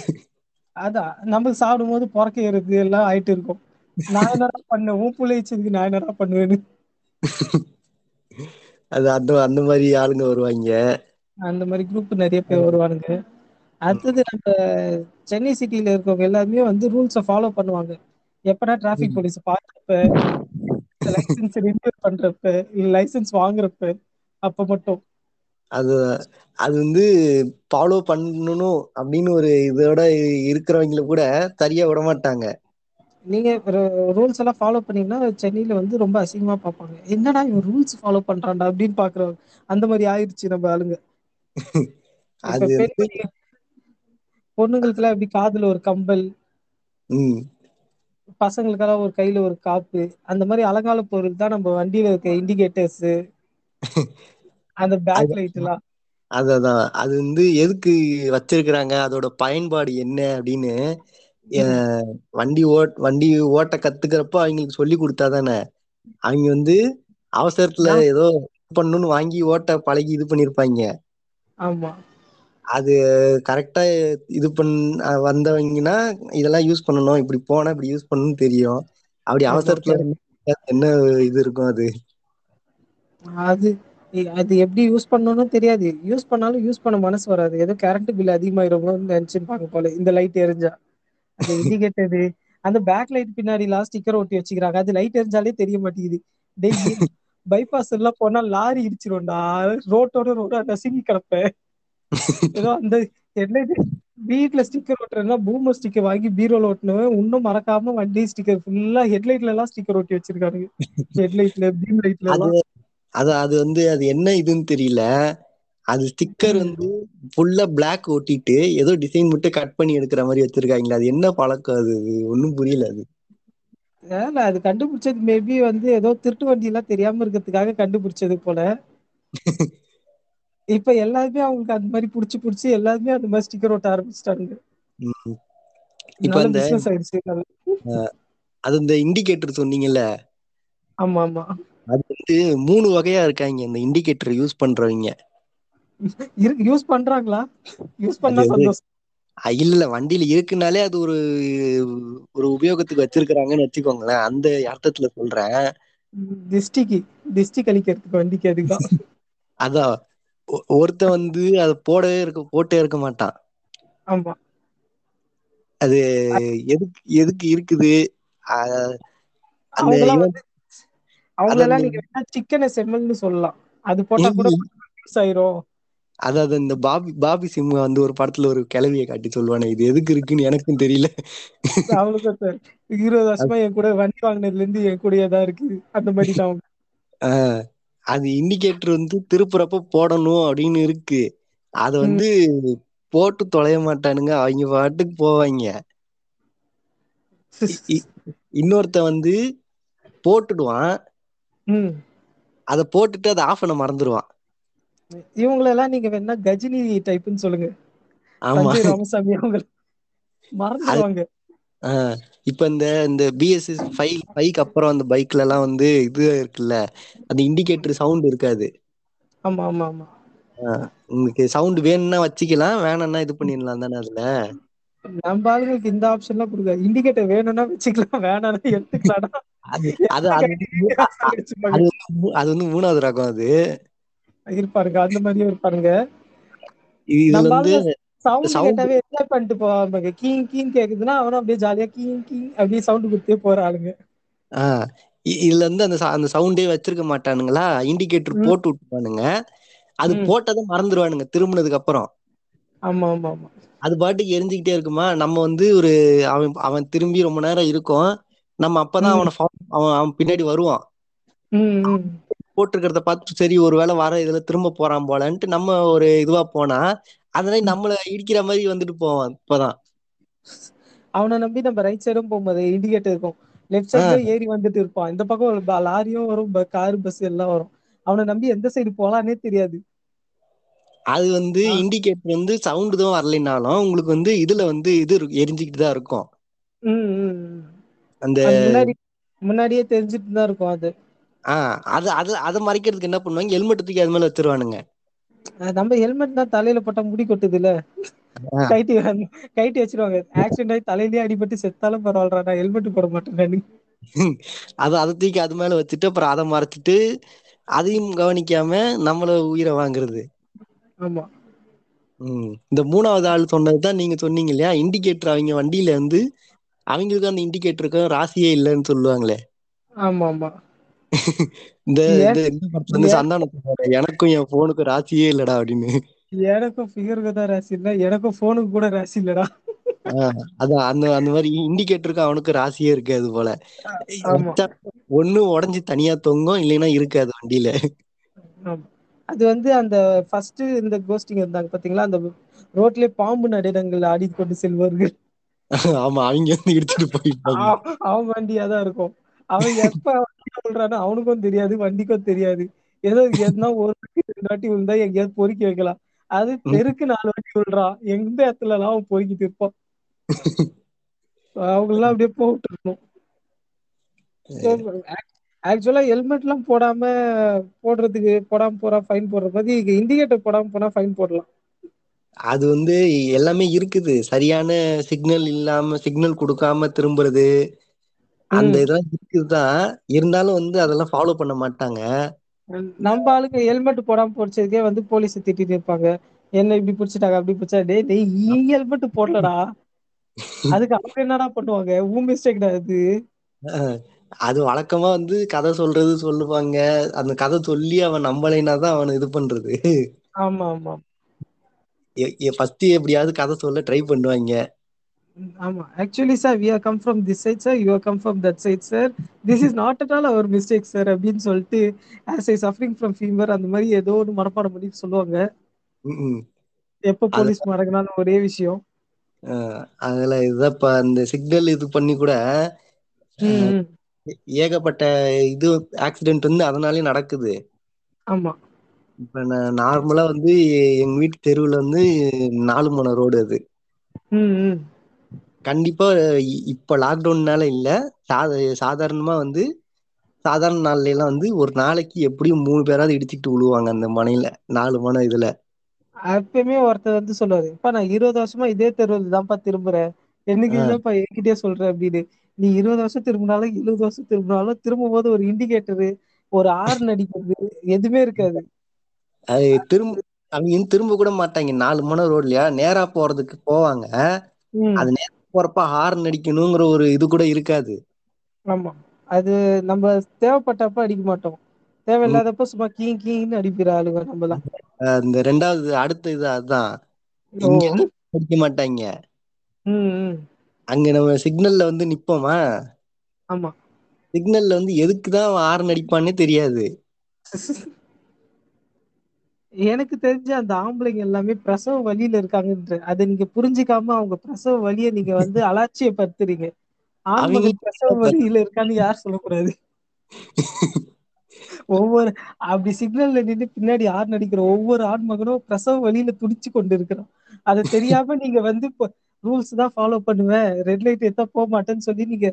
அதான் நம்ம சாப்பிடும் போது பிறக்க ஏறுது எல்லாம் ஆயிட்டு இருக்கும். நான் என்னடா பண்ணேன் உன் புள்ள இடிச்சதுக்கு நான் என்னடா பண்ணுவேன்னு. அது அந்த அந்த மாதிரி ஆளுங்க வருவாங்க. அந்த மாதிரி குரூப் நிறைய பேர் வருவானுங்க. அடுத்தது நம்ம சென்னை சிட்டில இருக்கவங்க எல்லாருமே வந்து ரூல்ஸை ஃபாலோ பண்ணுவாங்க. எப்படா டிராபிக் போலீஸ் பாக்குறப்ப லைசன்ஸ் ரினியூ பண்றப்ப இல்ல லைசன்ஸ் வாங்குறப்ப அப்ப மட்டும். அது அது வந்து ஃபாலோ பண்ணணும் அப்படின்னு ஒரு இதோட இருக்கிறவங்கள கூட சரியா விட மாட்டாங்க. நீங்க ரூல்ஸ் எல்லாம் ஃபாலோ பண்ணீங்கன்னா சென்னையில வந்து ரொம்ப அசிங்கமா பார்ப்பாங்க. என்னடா இவன் ரூல்ஸ் ஃபாலோ பண்றான்டா அப்படின்னு பாக்குறவங்க அந்த மாதிரி ஆயிடுச்சு நம்ம ஆளுங்க. அது பொண்ணுங்களுக்கு எல்லாம் எப்படி காதுல ஒரு கம்பல் பசங்களுக்கெல்லாம் ஒரு கையில ஒரு காப்பு அந்த மாதிரி அலங்கால பொருள் தான் நம்ம வண்டியில இருக்க இண்டிகேட்டர்ஸ் அந்த பேக் லைட் எல்லாம் அததான் அது வந்து எதுக்கு வச்சிருக்கிறாங்க? அதோட பயன்பாடு என்ன அப்படின்னு வண்டி ஓட் வண்டி ஓட்ட கத்துக்கிறப்ப அவங்களுக்கு சொல்லி கொடுத்தாதானே அவங்க வந்து அவசரத்துல ஏதோ பண்ணணும்னு வாங்கி ஓட்ட பழகி இது பண்ணிருப்பாங்க. ஆமா. அது கரெக்டா இது பண் வந்தவங்கன்னா இதெல்லாம் யூஸ் பண்ணணும். இப்படி போனா இப்படி யூஸ் பண்ணணும்னு தெரியும். அப்படி. அவசரத்துல என்ன இது இருக்கும் அது? அது அது எப்படி யூஸ் பண்ணணும்னு தெரியாது. யூஸ் பண்ணாலும் யூஸ் பண்ண மனசு வராது. ஏதோ கரண்ட் பில் அதிகமாயிருமோன்னு நினைச்சிருப்பாங்க போல. இந்த லைட் எரிஞ்சா. அந்த இண்டிகேட்டரு அந்த பேக் லைட் பின்னாடி எல்லாம் ஸ்டிக்கர் ஒட்டி வச்சுக்கிறாங்க. அது லைட் எரிஞ்சாலே தெரிய மாட்டேங்குது. டெய் பைபாஸ் எல்லாம் போனா லாரி இடிச்சிரும்டா. ரோட்டோட ரோடா நசுங்கி கிடப்பேன் ஏதோ அந்த ஹெட்லைட் வீட்ல ஸ்டிக்கர் ஒட்டுறதுனா பூமர் ஸ்டிக்கர் வாங்கி பீரோல ஒட்டினவன் இன்னும் மறக்காம வண்டி ஸ்டிக்கர் ஃபுல்லா ஹெட்லைட்ல எல்லாம் ஸ்டிக்கர் ஒட்டி வச்சிருக்கானுங்க. ஹெட்லைட்ல பீம் லைட்ல அது எல்லாம். அது அது வந்து அது என்ன இதுன்னு தெரியல. அது ஸ்டிக்கர். வந்து ஃபுல்லா பிளாக் ஒட்டிட்டு ஏதோ டிசைன் மட்டும் கட் பண்ணி எடுக்கிற மாதிரி வச்சிருக்காங்களே அது என்ன பழக்கம் அது? ஒண்ணும் புரியல அது. ஏல அது கண்டுபிடிச்சது மேபி வந்து ஏதோ திருட்டு வண்டி எல்லாம் தெரியாம இருக்கிறதுக்காக கண்டுபிடிச்சது போல. இப்ப எல்லாருமே அவங்களுக்கு அந்த மாதிரி புடிச்சு புடிச்சு எல்லாருமே அந்த மாதிரி ஸ்டிக்கர் ஒட்ட ஆரம்பிச்சிட்டாங்க. இப்ப அந்த அது இந்த இண்டிகேட்டர் சொன்னீங்கல்ல? ஆமா ஆமா. அது வந்து மூணு வகையா இருக்காங்க. இந்த இண்டிகேட்டர் யூஸ் பண்றவங்க. யூஸ் பண்றாங்களா? யூஸ் பண்ணா சந்தோஷம். இல்ல வண்டியில இருக்குனாலே அது ஒரு ஒரு உபயோகத்துக்கு வச்சிருக்கிறாங்கன்னு வச்சுக்கோங்களேன். அந்த அர்த்தத்துல சொல்றேன். திஷ்டிக்கு திஷ்டி கழிக்கிறதுக்கு வண்டிக்கு அதுதான் அதான் ஒ- ஒருத்தன் வந்து அதை போடவே இருக்க போட்டே இருக்க மாட்டான். ஆமா. அது எதுக்கு எதுக்கு இருக்குது? அந்த அவங்களெல்லாம் நீங்க வேணா சிக்கனை செம்மல்னு சொல்லலாம். அது போட்டா கூட ஆயிரும். அதாவது இந்த பாபி பாபி சிம்ஹா வந்து ஒரு படத்துல ஒரு கிளவியை காட்டி சொல்லுவானே இது எதுக்கு இருக்குன்னு எனக்கும் தெரியல. அவளுக்கும் சார் இருபது வருஷமா என் கூட வண்டி வாங்கினதுல இருந்து என் கூடயே தான் இருக்கு. அந்த மாதிரி தான் அது இண்டிகேட்டர் வந்து திருப்புறப்ப போடணும் அப்படின்னு இருக்கு. அத வந்து போட்டு தொலைய மாட்டானுங்க. அவங்க பாட்டுக்கு போவாங்க. இ- இ- இன்னொருத்தன் வந்து போட்டுடுவான். அதை போட்டுட்டு அதை ஆஃப் பண்ண மறந்துடுவான் இவங்களெல்லாம் நீங்க வேணா கஜினி டைப்னு சொல்லுங்க. ஆமா. ராமசாமி அவங்க மறந்துடுவாங்க இப்ப இந்த இந்த பிஎஸ்எஸ் ஃபைவ் ஃபைவ்க்கு அப்புறம் அந்த பைக்ல எல்லாம் வந்து இது இருக்குல்ல அந்த இண்டிகேட்டர் சவுண்ட் இருக்காது. ஆமா ஆமா ஆமா. உங்களுக்கு சவுண்ட் வேணும்னா வச்சுக்கலாம் வேணாம்னா இது பண்ணிடலாம் தானே அதுல? நம்ம ஆளுங்களுக்கு இந்த ஆப்ஷன் எல்லாம் கொடுக்க இண்டிகேட்டர் வேணும்னா வச்சுக்கலாம் வேணாம்னா எடுத்துக்கலாம்டா. அது வந்து மூணாவது ரகம் அது. இருப்பாருங்க அந்த மாதிரியும் இருப்பாருங்க இது- வந்து சவுண்ட் என்ஜாய் பண்ணிட்டு போவாங்க. கீங் கீங் கேக்குதுன்னா அவனும் அப்படியே ஜாலியா கீங் கீங் அப்படியே சவுண்ட் கொடுத்தே போற ஆளுங்க. இதுல இருந்து அந்த அந்த சவுண்டே வச்சிருக்க மாட்டானுங்களா? இண்டிகேட்டர். போட்டு விட்டுருவானுங்க. அது. போட்டதை மறந்துடுவானுங்க திரும்பினதுக்கு அப்புறம். ஆமா ஆமா ஆமா. அது பாட்டுக்கு எரிஞ்சுக்கிட்டே இருக்குமா? நம்ம வந்து ஒரு அவன் அவன் திரும்பி ரொம்ப நேரம் இருக்கும். நம்ம அப்பதான். அவனை அவன் அவன் பின்னாடி வருவான். போட்டிருக்கிறத பார்த்து சரி ஒருவேளை வர இதுல திரும்ப போறான் போலன்ட்டு நம்ம ஒரு இதுவா போனா அதனால நம்மள இடிக்கிற மாதிரி வந்துட்டு போவான் இப்பதான். அவனை நம்பி நம்ம ரைட் சைடும் போகும்போது இண்டிகேட்டர் இருக்கும். லெஃப்ட் சைட்ல ஏறி வந்துட்டு இருப்பான். இந்த பக்கம் ஒரு லாரியும் வரும் கார் பஸ் எல்லாம் வரும். அவனை நம்பி எந்த சைடு போலான்னே தெரியாது. அது வந்து. இண்டிகேட்டர் வந்து சவுண்டு தான் வரலைனாலும் உங்களுக்கு வந்து இதுல வந்து இது எரிஞ்சுக்கிட்டு தான் இருக்கும். அந்த முன்னாடி முன்னாடியே தெரிஞ்சுட்டு தான் இருக்கும் அது. ஆஹ் அது அது அதை மறைக்கிறதுக்கு என்ன பண்ணுவாங்க? ஹெல்மெட் தூக்கி அது மேல வச்சிருவானுங்க. நம்ம ஹெல்மெட் தான் தலையில போட்டா முடி கொட்டுது இல்ல. கைட்டி கைட்டி வச்சிருவாங்க. ஆக்சிடென்ட் ஆகி தலையிலேயே அடிபட்டு செத்தாலும் பரவாயில்லடா நான் ஹெல்மெட் போட மாட்டேன். அது அதை தூக்கி அது மேல வச்சுட்டு அப்புறம் அதை மறைச்சிட்டு அதையும் கவனிக்காம நம்மள உயிரை வாங்குறது. ஆமா. இந்த மூணாவது ஆள் சொன்னதுதான் நீங்க சொன்னீங்க இல்லையா? இண்டிகேட்டர் அவங்க வண்டியில வந்து அவங்களுக்கு அந்த இண்டிகேட்டருக்கு ராசியே இல்லைன்னு சொல்லுவாங்களே. ஆமா ஆமா இந்த? இந்த சொல்லுவாரு, எனக்கும் என் போனுக்கும் ராசியே இல்லடா அப்படின்னு. எனக்கும் ஃபிகருக்கு தான் ராசி இல்ல. எனக்கும் போனுக்கு கூட ராசி இல்லடா. அதான் அந்த அந்த மாதிரி இண்டிகேட்டருக்கு அவனுக்கு ராசியே இருக்காது போல. ஒண்ணு உடைஞ்சு தனியா தொங்கும் இல்லைன்னா இருக்காது வண்டியில. அது வந்து அந்த ஃபர்ஸ்ட் இந்த கோஸ்டிங் இருந்தாங்க பாத்தீங்களா? அந்த ரோட்லயே பாம்பு நடிடங்கள் ஆடி கொண்டு செல்வார்கள் ஆமா அவங்க வந்து இடிச்சிட்டு அவ- அவன் வண்டியா தான் இருக்கும். அவன் எப்ப வண்டி சொல்றானோ அவனுக்கும் தெரியாது வண்டிக்கும் தெரியாது. ஏதோ எதுனா ஒரு வாட்டி விழுந்தா எங்கேயாவது பொறுக்கி வைக்கலாம். அது தெருக்கு நாலு வாட்டி விழுறான் எந்த இடத்துல எல்லாம் அவன் பொறுக்கிட்டு இருப்பான் அவங்க எல்லாம் அப்படியே போட்டு இருக்கணும். ஆக்சுவலா ஹெல்மெட் எல்லாம் போடாம போடுறதுக்கு போடாம போறா ஃபைன் போடுற மாதிரி இண்டிகேட்டர் போடாம போனா ஃபைன் போடலாம். அது வந்து எல்லாமே இருக்குது. சரியான சிக்னல் இல்லாம சிக்னல் கொடுக்காம திரும்புறது. அந்த ம். இதெல்லாம் இருக்குதுதான் இருந்தாலும் வந்து அதெல்லாம் ஃபாலோ பண்ண மாட்டாங்க. நம்ம ஆளுங்க ஹெல்மெட் போடாம போச்சதுக்கே வந்து போலீஸ் திட்டிட்டு இருப்பாங்க. என்ன இப்படி பிடிச்சிட்டாங்க அப்படி பிடிச்சா டேய் டேய் நீ ஹெல்மெட் போடலடா. அதுக்கு அவங்க என்னடா பண்ணுவாங்க? உன் மிஸ்டேக்டா அது அது வழக்கமா வந்து கதை சொல்றது சொல்லுவாங்க. அந்த கதை சொல்லி அவன் நம்பலைன்னா தான் அவனை இது பண்றது. ஆமா ஆமா. ஃபர்ஸ்ட் எப்படியாவது கதை சொல்ல ட்ரை பண்ணுவாங்க. ஆமா. Actually sir we are come from this side sir you are come from that side sir this is not at all our mistake sir அப்படின்னு சொல்லிட்டு as I suffering from fever அந்த மாதிரி ஏதோ ஒன்று மனப்பாடம் பண்ணி சொல்லுவாங்க. எப்போ போலீஸ் மடங்கினாலும் ஒரே விஷயம். அதுல இதுதான் இப்ப அந்த சிக்னல் இது பண்ணி கூட. ஏகப்பட்ட இது ஆக்சிடென்ட் வந்து அதனாலே நடக்குது. ஆமா. இப்ப நான் நார்மலா வந்து எங்க வீட்டு தெருவுல வந்து நாலு மணி ரோடு அது. கண்டிப்பா இப்ப லாக்டவுன்னால இல்ல. சாத சாதாரணமா வந்து சாதாரண நாள்ல எல்லாம் வந்து ஒரு நாளைக்கு எப்படியும் மூணு பேராவது இடிச்சிட்டு விழுவாங்க அந்த மனையில. நாலு மனை இதுல. எப்பயுமே ஒருத்தர் வந்து சொல்லுவாரு இப்ப நான் இருபது வருஷமா இதே தெருவில் தான்ப்பா திரும்புறேன். என்னைக்கு. இல்லப்பா என்கிட்டயே சொல்றேன் அப்படின்னு. நீ இருபது வருஷம் திரும்பினாலும் எழுபது வருஷம் திரும்பினாலும் திரும்பும் போது ஒரு இண்டிகேட்டரு ஒரு ஆர்ன் அடிக்கிறது எதுவுமே இருக்காது. அது திரும்ப அவங்க திரும்ப கூட மாட்டாங்க. நாலு மணி ரோட்லயா நேரா போறதுக்கு போவாங்க. அது நேரா போறப்ப ஹார்ன் அடிக்கணுங்கிற ஒரு இது கூட இருக்காது. ஆமா. அது நம்ம தேவைப்பட்டப்ப அடிக்க மாட்டோம். தேவையில்லாதப்ப சும்மா கீ கீன்னு அடிக்கிற ஆளுங்க நம்மலாம். அஹ் இந்த ரெண்டாவது அடுத்த இது அதுதான். இங்க அடிக்க மாட்டாங்க. அங்க நம்ம சிக்னல்ல வந்து நிப்போமா? ஆமா. சிக்னல்ல வந்து எதுக்குதான் ஹார்ன் அடிப்பான்னே தெரியாது. எனக்கு தெரிஞ்ச அந்த ஆம்பளைங்க எல்லாமே பிரசவ வலியில இருக்காங்கன்ற அதை நீங்க புரிஞ்சுக்காம அவங்க பிரசவ வலியை நீங்க வந்து அலட்சியப்படுத்துறீங்க. அவங்க பிரசவ வலியில இருக்கான்னு யார் சொல்லக்கூடாது? ஒவ்வொரு அப்படி சிக்னல்ல நின்று பின்னாடி ஆண் அடிக்கிற ஒவ்வொரு ஆண்மகனும் பிரசவ வலியில துடிச்சு கொண்டு இருக்கிறான் அதை தெரியாம நீங்க வந்து ரூல்ஸ் தான் ஃபாலோ பண்ணுவேன். ரெட் லைட் எடுத்தா போக மாட்டேன்னு சொல்லி நீங்க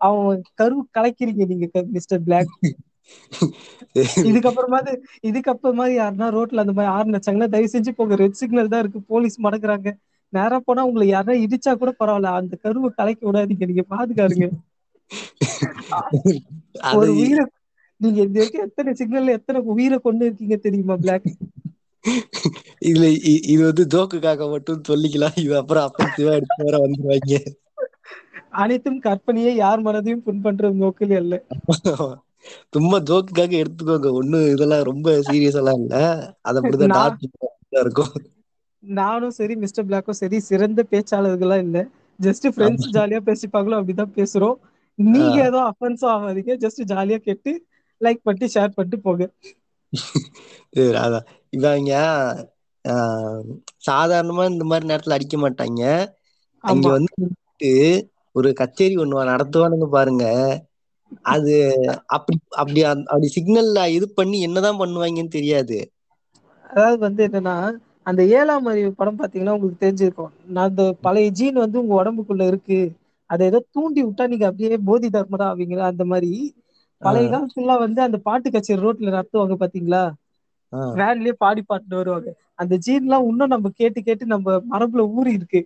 அவன் கரு கலைக்கிறீங்க நீங்க மிஸ்டர் பிளாக் இதுக்கப்புறமாவது இதுக்கப்புறமா யாருன்னா ரோட்ல அந்த மாதிரி ஆறு வச்சாங்கன்னா தயவு செஞ்சு போங்க ரெட் சிக்னல் தான் இருக்கு. போலீஸ் மடக்குறாங்க. நேரா போனா உங்களை யாரா இடிச்சா கூட பரவாயில்ல. அந்த கருவை கலைக்க விடாதீங்க. நீங்க பாதுகாருங்க ஒரு உயிரை நீங்க இது வரைக்கும் எத்தனை சிக்னல்ல எத்தனை உயிரை கொண்டு இருக்கீங்க தெரியுமா பிளாக் இதுல இது வந்து ஜோக்குக்காக மட்டும் சொல்லிக்கலாம். இது அப்புறம் அஃபென்சிவா எடுத்து வேற வந்துருவாங்க. அனைத்தும் கற்பனையே யார் மனதையும் புண்பண்ற நோக்கில் அல்ல. சும்மா ஜோக்குக்காக எடுத்துக்கோங்க. ஒண்ணும் இதெல்லாம் ரொம்ப சீரியஸ் எல்லாம் இல்ல. அது அப்படிதான் இருக்கும். நானும் சரி மிஸ்டர் பிளாக்கும் சரி சிறந்த பேச்சாளர்களா இல்ல. ஜஸ்ட் ஃப்ரெண்ட்ஸ் ஜாலியா பேசிப்பாங்களோ அப்படிதான் பேசுறோம். நீங்க ஏதோ அஃபென்ஸும் ஆகாதீங்க. ஜஸ்ட் ஜாலியா கேட்டு லைக் பண்ணிட்டு ஷேர் பண்ணிட்டு போங்க. அதான் இவங்க சாதாரணமா இந்த மாதிரி நேரத்துல அடிக்க மாட்டாங்க. அங்க வந்து ஒரு கச்சேரி ஒண்ணு நடத்துவானுங்க பாருங்க. அது அப்படி அப்படி அப்படி சிக்னல்ல இது பண்ணி என்னதான் பண்ணுவாங்கன்னு தெரியாது. அதாவது வந்து என்னன்னா அந்த ஏழாம் அறிவு படம் பாத்தீங்கன்னா உங்களுக்கு தெரிஞ்சிருக்கும். நான் அந்த பழைய ஜீன் வந்து உங்க உடம்புக்குள்ள இருக்கு. அதை ஏதோ தூண்டி விட்டா நீங்க அப்படியே போதி தர்மரா ஆவீங்க. அந்த மாதிரி பழைய காலத்துல வந்து அந்த பாட்டு கச்சேரி ரோட்ல நடத்துவாங்க பாத்தீங்களா? வேன்லயே பாடி பாட்டு வருவாங்க. அந்த ஜீன் எல்லாம் இன்னும் நம்ம கேட்டு கேட்டு நம்ம மரபுல ஊறி இருக்கு.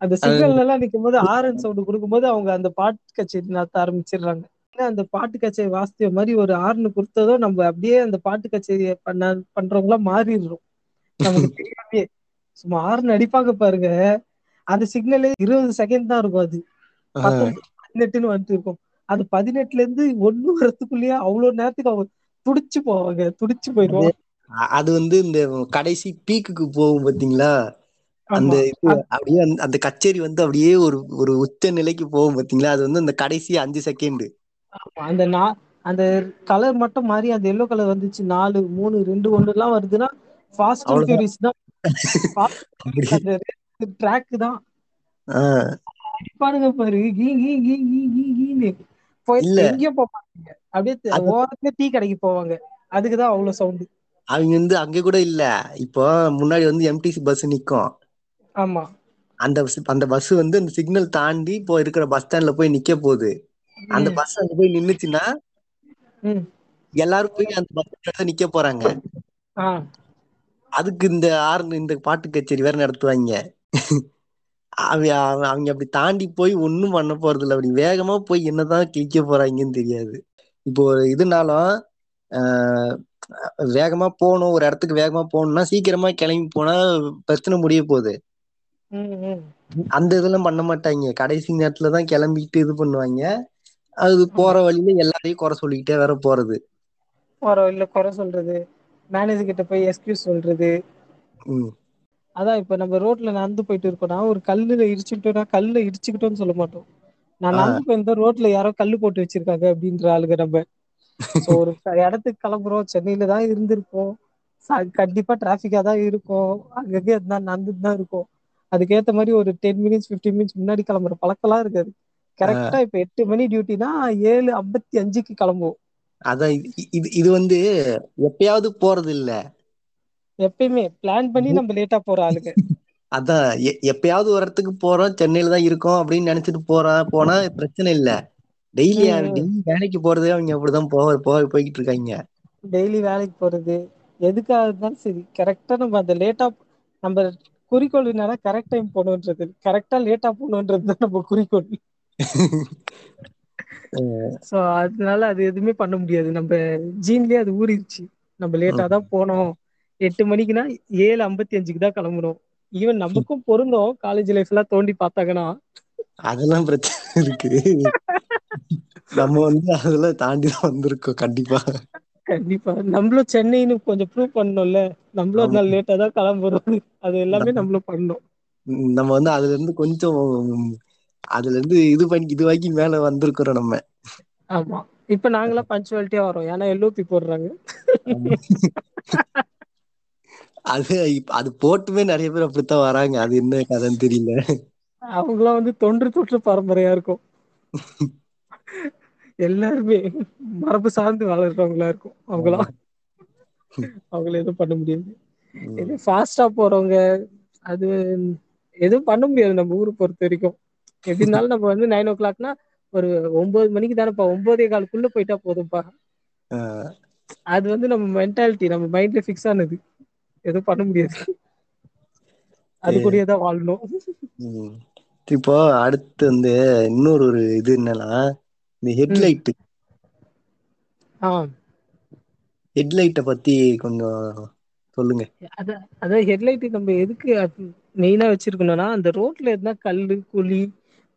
அந்த சிக்னல் எல்லாம் நிக்கும் போது ஆரன் சவுண்ட் கொடுக்கும்போது அவங்க அந்த பாட்டு கச்சேரி நடத்த ஆரம்பிச்சிடுறாங்க. ஏன்னா அந்த பாட்டு கச்சேரி வாசித்த மாதிரி ஒரு ஆறுனு கொடுத்ததும் நம்ம அப்படியே அந்த பாட்டு கச்சேரி பண்ண பண்றவங்களா மாறிடுறோம். நமக்கு தெரியாமே சும்மா ஆறுனு அடிப்பாங்க பாருங்க. அந்த சிக்னலே இருபது செகண்ட் தான் இருக்கும் அது. பதினெட்டுன்னு வந்துட்டு இருக்கும். அது பதினெட்டுல இருந்து ஒண்ணு வரத்துக்குள்ளேயே அவ்வளவு நேரத்துக்கு அவங்க துடிச்சு போவாங்க. துடிச்சு போயிடுவோம் அ- அது வந்து இந்த கடைசி பீக்குக்கு போகும் பாத்தீங்களா? அந்த அப்படியே அந்த- அந்த கச்சேரி வந்து அப்படியே ஒரு ஒரு உச்ச நிலைக்கு போகும் பாத்தீங்களா? அது வந்து அந்த கடைசி அஞ்சு செகண்ட் ஆமா, அந்த நா அந்த கலர் மட்டும் மாறி அந்த எல்லோ கலர் வந்துச்சு. நாலு மூணு ரெண்டு ஒண்ணு எல்லாம் வருதுன்னா ஃபாஸ்ட் அண்ட். ஃபியூரியஸ் தான். Fast அப்படி அந்த ட்ராக் தான். அடிப்பானுங்க பாரு. கீ கீ கீ கீ கீ கீன்னு. போய் இல்ல. எங்கேயோ அப்படியே த- அது- ஓரத்துல டீ கடைக்கு போவாங்க. அதுக்குதான் அவ்வளவு சவுண்டு அவங்க வந்து அங்க கூட இல்ல. இப்போ முன்னாடி வந்து எம்டிசி பஸ் நிக்கும். ஆமா. அந்த bus- அந்த பஸ் வந்து அந்த சிக்னல் தாண்டி இப்போ இருக்கிற பஸ் ஸ்டாண்ட்ல போய் நிக்க போகுது. அந்த பஸ் அங்க போய் நின்னுச்சுன்னா. எல்லாரும் போய் அந்த பஸ் நிக்க போறாங்க. அதுக்கு இந்த ஆறு இந்த பாட்டு கச்சேரி வேற நடத்துவாங்க. அவ- அவ- அவங்க அப்படி தாண்டி போய் ஒண்ணும் பண்ண போறது இல்ல அப்படி வேகமா போய் என்னதான் கிழிக்க போறாங்கன்னு தெரியாது. இப்போ ஒரு இதுனாலும் வேகமா போகணும். ஒரு இடத்துக்கு வேகமா போகணும்னா சீக்கிரமா கிளம்பி போனா பிரச்சனை முடிய போகுது. அந்த இதெல்லாம் பண்ண மாட்டாய்ங்க கடைசி நேரத்துலதான் கிளம்பிட்டு இது பண்ணுவாய்ங்க அது போற வழியில எல்லாரையும் குறை சொல்லிக்கிட்டே வேற போறது. போற வழில குறை சொல்றது. மேனேஜர் கிட்ட போய் எஸ்கியூஸ் சொல்றது. ம். அதான் இப்ப நம்ம ரோட்ல நடந்து போயிட்டு இருக்கோனா ஒரு கல்லுல இடிச்சுட்டோனா கல்ல இடிச்சுக்கிட்டோன்னு சொல்ல மாட்டோம். நான் நடந்து போயிருந்தா ரோட்ல யாரோ கல்லு போட்டு வச்சிருக்காங்க அப்படின்ற ஆளுக நம்ம. சோ ஒரு இடத்துக்கு கிளம்புறோம் சென்னையில தான் இருந்திருப்போம். கண்டிப்பா டிராபிக்கா தான் இருக்கும். அங்கங்க எதுனா நடந்துட்டு தான் இருக்கும். அதுக்கேத்த மாதிரி ஒரு டென் மினிட்ஸ் பிப்டீன் மினிட்ஸ் முன்னாடி கிளம்புற பழக்கெல்லாம் இருக்காது. கரெக்டா இப்ப எட்டு மணி டியூட்டினா ஏழு ஐம்பத்தி அஞ்சுக்கு கிளம்புவோம். அதான் இது இது வந்து எப்பயாவது போறது இல்ல எப்பயுமே பிளான் பண்ணி நம்ம லேட்டா போற ஆளுங்க. அதான் எப்பயாவது ஒரு இடத்துக்கு போறோம் சென்னையில தான் இருக்கோம் அப்படின்னு நினைச்சிட்டு போறோம் போனா பிரச்சனை இல்ல. டெய்லி டெய்லி வேலைக்கு போறதே அவங்க அப்படிதான் போ போ போய்கிட்டு இருக்காங்க. டெய்லி வேலைக்கு போறது எதுக்காக இருந்தாலும் சரி கரெக்டா நம்ம அந்த லேட்டா நம்ம குறிக்கோள் என்னன்னா கரெக்ட் டைம் போணுன்றது கரெக்டா லேட்டா போணுன்றதுதான் நம்ம குறிக்கோள். சோ அதனால அது எதுவுமே பண்ண முடியாது. நம்ம ஜீன்லயே அது ஊறிடுச்சு நம்ம லேட்டா. தான் போனோம். எட்டு மணிக்குன்னா ஏழு ஐம்பத்தி அஞ்சுக்கு தான் கிளம்பணும் ஈவன் நமக்கும் பொருந்தும். காலேஜ் லைஃப் எல்லாம் தோண்டி பார்த்தாங்கன்னா. அதெல்லாம் பிரச்சனை இருக்கு. நம்ம வந்து அதெல்லாம் தாண்டிதான் வந்திருக்கோம் கண்டிப்பா. கண்டிப்பா. நம்மளும் சென்னைன்னு கொஞ்சம் ப்ரூவ் பண்ணணும்ல நம்மளும் ஒரு ஆமா. நாள் லேட்டா தான் கிளம்புறோம். அது எல்லாமே நம்ம நம்மளும் பண்ணோம். நம்ம வந்து அதுல இருந்து கொஞ்சம் அதுல இருந்து இது பண்ணி இது வாக்கி மேல வந்திருக்கிறோம் நம்ம. ஆமா. இப்ப நாங்களாம் பஞ்சுவாலிட்டியா வரோம் ஏன்னா எல் ஓ பி போடுறாங்க அது அது போட்டுமே நிறைய பேர் அப்படித்தான் வராங்க. அது என்ன கதைன்னு தெரியல. அவங்களாம் வந்து தொன்று தொட்டு பரம்பரையா இருக்கும். எல்லாருமே மரபு சார்ந்து வளர்றவங்களா இருக்கும். அவங்களாம். அவங்கள எதுவும் பண்ண முடியாது. இது ஃபாஸ்ட்டா போறவங்க அது எதுவும் பண்ண முடியாது நம்ம ஊரு பொறுத்த வரைக்கும். எப்படி இருந்தாலும் நம்ம வந்து நைன் ஓ கிளாக்னா ஒரு ஒன்பது மணிக்கு தானேப்பா ஒன்பதே காலக்குள்ள போயிட்டா போதும்பா. ஆ. அது வந்து நம்ம மென்டாலிட்டி நம்ம மைண்ட்ல ஃபிக்ஸ் ஆனது. எதுவும் பண்ண முடியாது. அது சரி. கூடயேதான் வாழணும். ம். இப்போ அடுத்து வந்து இன்னொரு ஒரு இது என்னன்னா இந்த ஹெட்லைட்டு ஆ. ஹெட்லைட்ட பத்தி கொஞ்சம் சொல்லுங்க. அத அதான் ஹெட்லைட் நம்ம எதுக்கு மெயினா வச்சிருக்கணும்னா அந்த ரோட்ல எதுனா கல்லு குழி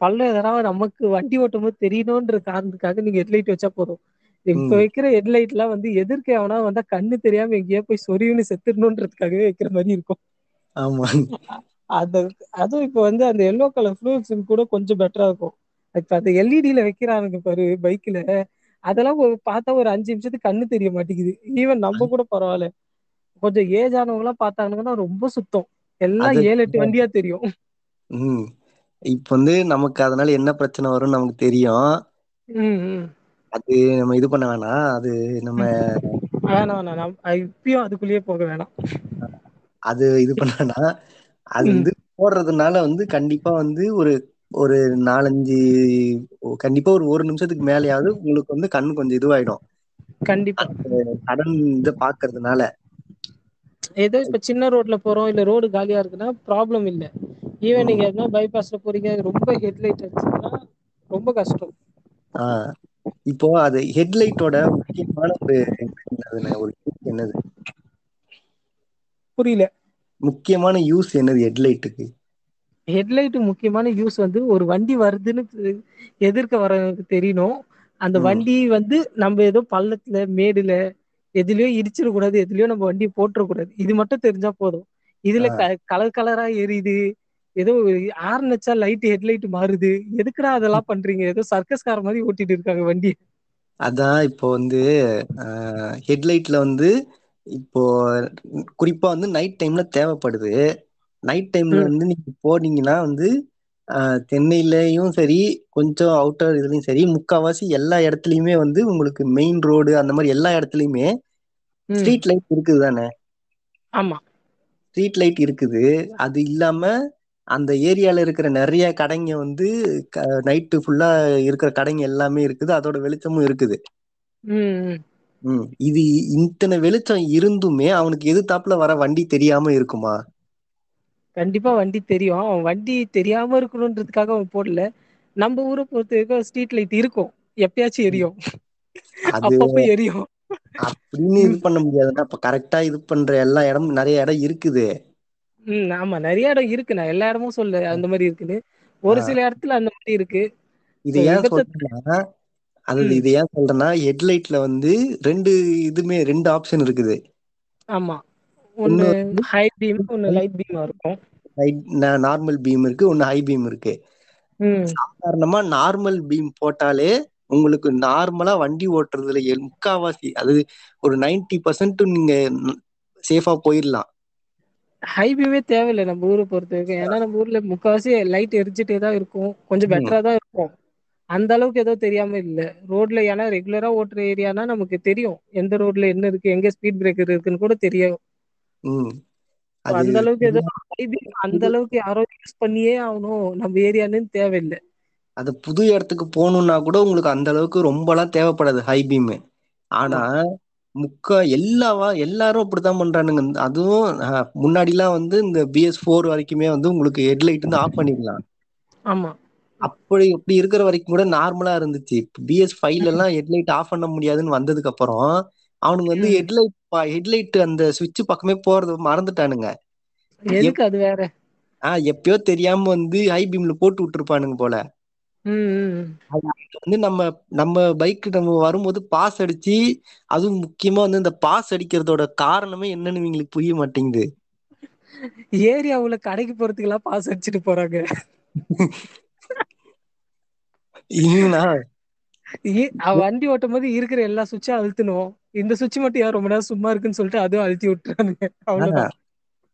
பள்ளம் எதனா நமக்கு வண்டி ஓட்டும் போது தெரியணுன்ற காரணத்துக்காக நீங்க ஹெட்லைட் வச்சா போதும். இப்ப. வைக்கிற ஹெட்லைட் எல்லாம் வந்து எதிர்க்க எவனா வந்தா கண்ணு தெரியாம எங்கேயோ போய் சொருவினு செத் திருணுன்றதுக்காகவே வைக்கிற மாதிரி இருக்கும். ஆமா. அது அதுவும் இப்ப வந்து அந்த எல்லோ கலர் ப்ளூக்ஸ் கூட கொஞ்சம் பெட்டரா இருக்கும். இப்ப அந்த எல் இ டில வைக்கிறானுங்க பாரு பைக்ல அதெல்லாம் ஒரு பார்த்தா ஒரு அஞ்சு நிமிஷத்துக்கு கண்ணு தெரிய மாட்டேங்குது. ஈவன் நம்ம கூட பரவாயில்ல. கொஞ்சம் ஏஜ் ஆனவங்க எல்லாம் பார்த்தாங்கன்னா ரொம்ப சுத்தம். எல்லாம் ஏழு எட்டு வண்டியா தெரியும். இப்ப வந்து நமக்கு அதனால என்ன பிரச்சனை வரும்னு நமக்கு தெரியும். ம் அது நம்ம இது பண்ண வேணாம். அது நம்ம வேணா வேணா நம் இப்பயும் அதுக்குள்ளேயே போக வேணாம். அது இது பண்ணனா அது வந்து போடுறதுனால வந்து கண்டிப்பா வந்து ஒரு ஒரு நாலஞ்சு கண்டிப்பா ஒரு ஒரு நிமிஷத்துக்கு மேலயாவது உங்களுக்கு வந்து கண்ணு கொஞ்சம் இதுவாயிடும். கண்டிப்பா. சடன் இத பாக்குறதுனால. ஏதோ இப்ப சின்ன ரோட்ல போறோம் இல்ல ரோடு காலியா இருக்குன்னா ப்ராப்ளம் இல்ல. ஈவன். நீங்க எதுனா பைபாஸ்ல போறீங்க ரொம்ப ஹெட்லைட் அடிச்சதுன்னா ரொம்ப கஷ்டம். இப்போ அது ஹெட்லைட்டோட முக்கியமான ஒரு என்னது? புரியல. முக்கியமான யூஸ் என்னது ஹெட்லைட்டுக்கு ஹெட்லைட் முக்கியமான யூஸ் வந்து ஒரு வண்டி வருதுன்னு எதிர்க்க வரவங்களுக்கு தெரியணும். அந்த. வண்டி வந்து நம்ம ஏதோ பள்ளத்துல மேடுல எதுலயோ இடிச்சிடக் கூடாது எதுலயோ நம்ம வண்டிய போட்டுறக் கூடாது இது மட்டும் தெரிஞ்சா போதும். இதுல கலர் கலரா எரியுது ஏதோ ஆரன் வச்சா லைட் ஹெட்லைட் மாறுது. எதுக்குடா அதெல்லாம் பண்றீங்க? ஏதோ சர்க்கஸ் கார மாதிரி ஓட்டிட்டு இருக்காங்க வண்டி. அதான் இப்போ வந்து ஹெட்லைட்ல வந்து இப்போ குறிப்பா வந்து நைட் டைம்ல தேவைப்படுது. நைட் டைம்ல வந்து நீங்க போனீங்கன்னா வந்து சென்னையிலயும் சரி கொஞ்சம் அவுட்டர் இதுலயும் சரி முக்கால்வாசி எல்லா இடத்த த்துலயுமே வந்து உங்களுக்கு மெயின் ரோடு அந்த மாதிரி எல்லா இடத்துலயுமே ஸ்ட்ரீட் லைட் இருக்குதுதானே? ஆமா. ஸ்ட்ரீட் லைட் இருக்குது. அது இல்லாம அந்த ஏரியால இருக்கிற நிறைய கடைங்க வந்து நைட்டு ஃபுல்லா இருக்கிற கடைங்க எல்லாமே இருக்குது. அதோட வெளிச்சமும் இருக்குது. ம். இது இத்தன வெளிச்சம் இருந்துமே அவனுக்கு எதிர்த்தாப்புல வர வண்டி தெரியாம இருக்குமா? கண்டிப்பா வண்டி தெரியும். அவன் வண்டி தெரியாம இருக்கணுன்றதுக்காக அவன் போடல. நம்ம ஊர பொறுத்த வரைக்கும் ஸ்ட்ரீட் லைட் இருக்கும். எப்பயாச்சும். எரியும். அப்பப்ப எரியும். அப்படின்னு இது பண்ண முடியாதுன்னா இப்ப கரெக்டா இது பண்ற எல்லா இடமும் நிறைய இடம் இருக்குது. ம் ஆமா. நெறைய எடம் இருக்கு. நா எல்லா எடமு சொல்ல அந்த மாரி இருக்குன்னு. ஒரு. சில எடத்துல அந்த மாரி இருக்கு. இது சோ ஏன் விபத்த சொல்றேன்னா அது ம். இது ஏன் சொல்றேன்னா ஹெட்லைட்ல வந்து ரெண்டு இதுமே ரெண்டு ஆப்ஷன் இருக்குது. ஆமா. ஒண்ணு ஹை பீம் ஒண்ணு லைட் பீமா இருக்கு லைட் நார்மல் பீம் இருக்கு ஒன்னு ஹை பீம் இருக்கு. ம். சாதாரணமா நார்மல் பீம் போட்டாலே உங்களுக்கு நார்மலா வண்டி ஓட்டுறதுல முக்காவாசி அது ஒரு நைன்டி பர்சன்ட் நீங்க சேஃபா போயிரலா ஹை பீமே தேவயில்ல நம்ம ஊர பொறுத்த வரைக்கு ஏன்னா நம்ம ஊர்ல முக்காவாசி லைட் எரிஞ்சிட்டே தா இருக்கு கொஞ்சோ ம். பெட்டரா தா இருக்கு அந்த அளவுக்கு ஏதோ தெரியாம இல்ல. ரோட்ல ஏன்னா ரெகுலரா ஓட்டுற ஏரியானா நமக்கு தெரியு எந்த ரோட்ல என்ன இருக்கு எங்க ஸ்பீட் பிரேக்கர் இருக்குன்னு கூட தெரியு ம். அது அந்த அளவுக்கு ஏதோ அந்த அளவுக்கு யாரோ யூஸ் பண்ணியே ஆகணு நம்ம ஏரியான்னு தேவயில்ல. அது புது எடத்துக்கு போணுன்னா கூட உங்களுக்கு அந்த அளவுக்கு ரொம்பல்லா தேவப்படாது ஹை பீமு ஆனா முக்கா எல்லாவா எல்லாரு அப்டித்தா பண்றானுங்க. அதுவு அ முன்னாடில்லா வந்து இந்த பி எஸ் ஃபோர் வரைக்குமே வந்து உங்களுக்கு ஹெட்லைட் வந்து ஆஃப் பண்ணிக்கலா ஆமா. அப்படி இப்டி இருக்கிற வரைக்கு கூட நார்மலா இருந்துச்சு. பி எஸ் ஃபைவ்ல எல்லா ஹெட்லைட் ஆஃப் பண்ண முடியாதுன்னு வந்ததுக்கு அப்பறோ அவனுங்க வந்து ஹெட்லைட் ஹெட்லைட் அந்த சுவிட்சு பக்கமே போறது மறந்துட்டானுங்க. எதுக்கு அது வேற? ஆ எப்பயோ தெரியாம வந்து ஹை பீம்ல போட்டு வுட்டுருப்பானுங்க போல. வந்து நம்ம நம்ம பைக் நம்ம வரும்போது பாஸ் அடிச்சு அதுவு முக்கியமா வந்து இந்த பாஸ் அடிக்கிறதோட காரணமே என்னன்னு இவிங்களுக்கு புரிய மாட்டேங்குது. ஏரியாவுல கடைக்கு போறதுக்குல்லா பாஸ் அடிச்சுட்டு போறாங்க. வண்டி ஓட்டும் போது இருக்கிற எல்லா சுவிட்சு அழுத்தணு இந்த சுவிட்சு மட்டு ஏ ரொம்ப நேரோ சும்மா இருக்குன்னு சொல்லிட்டு அதுவு அழுத்தி வுட்டுறானுங்க. ஆ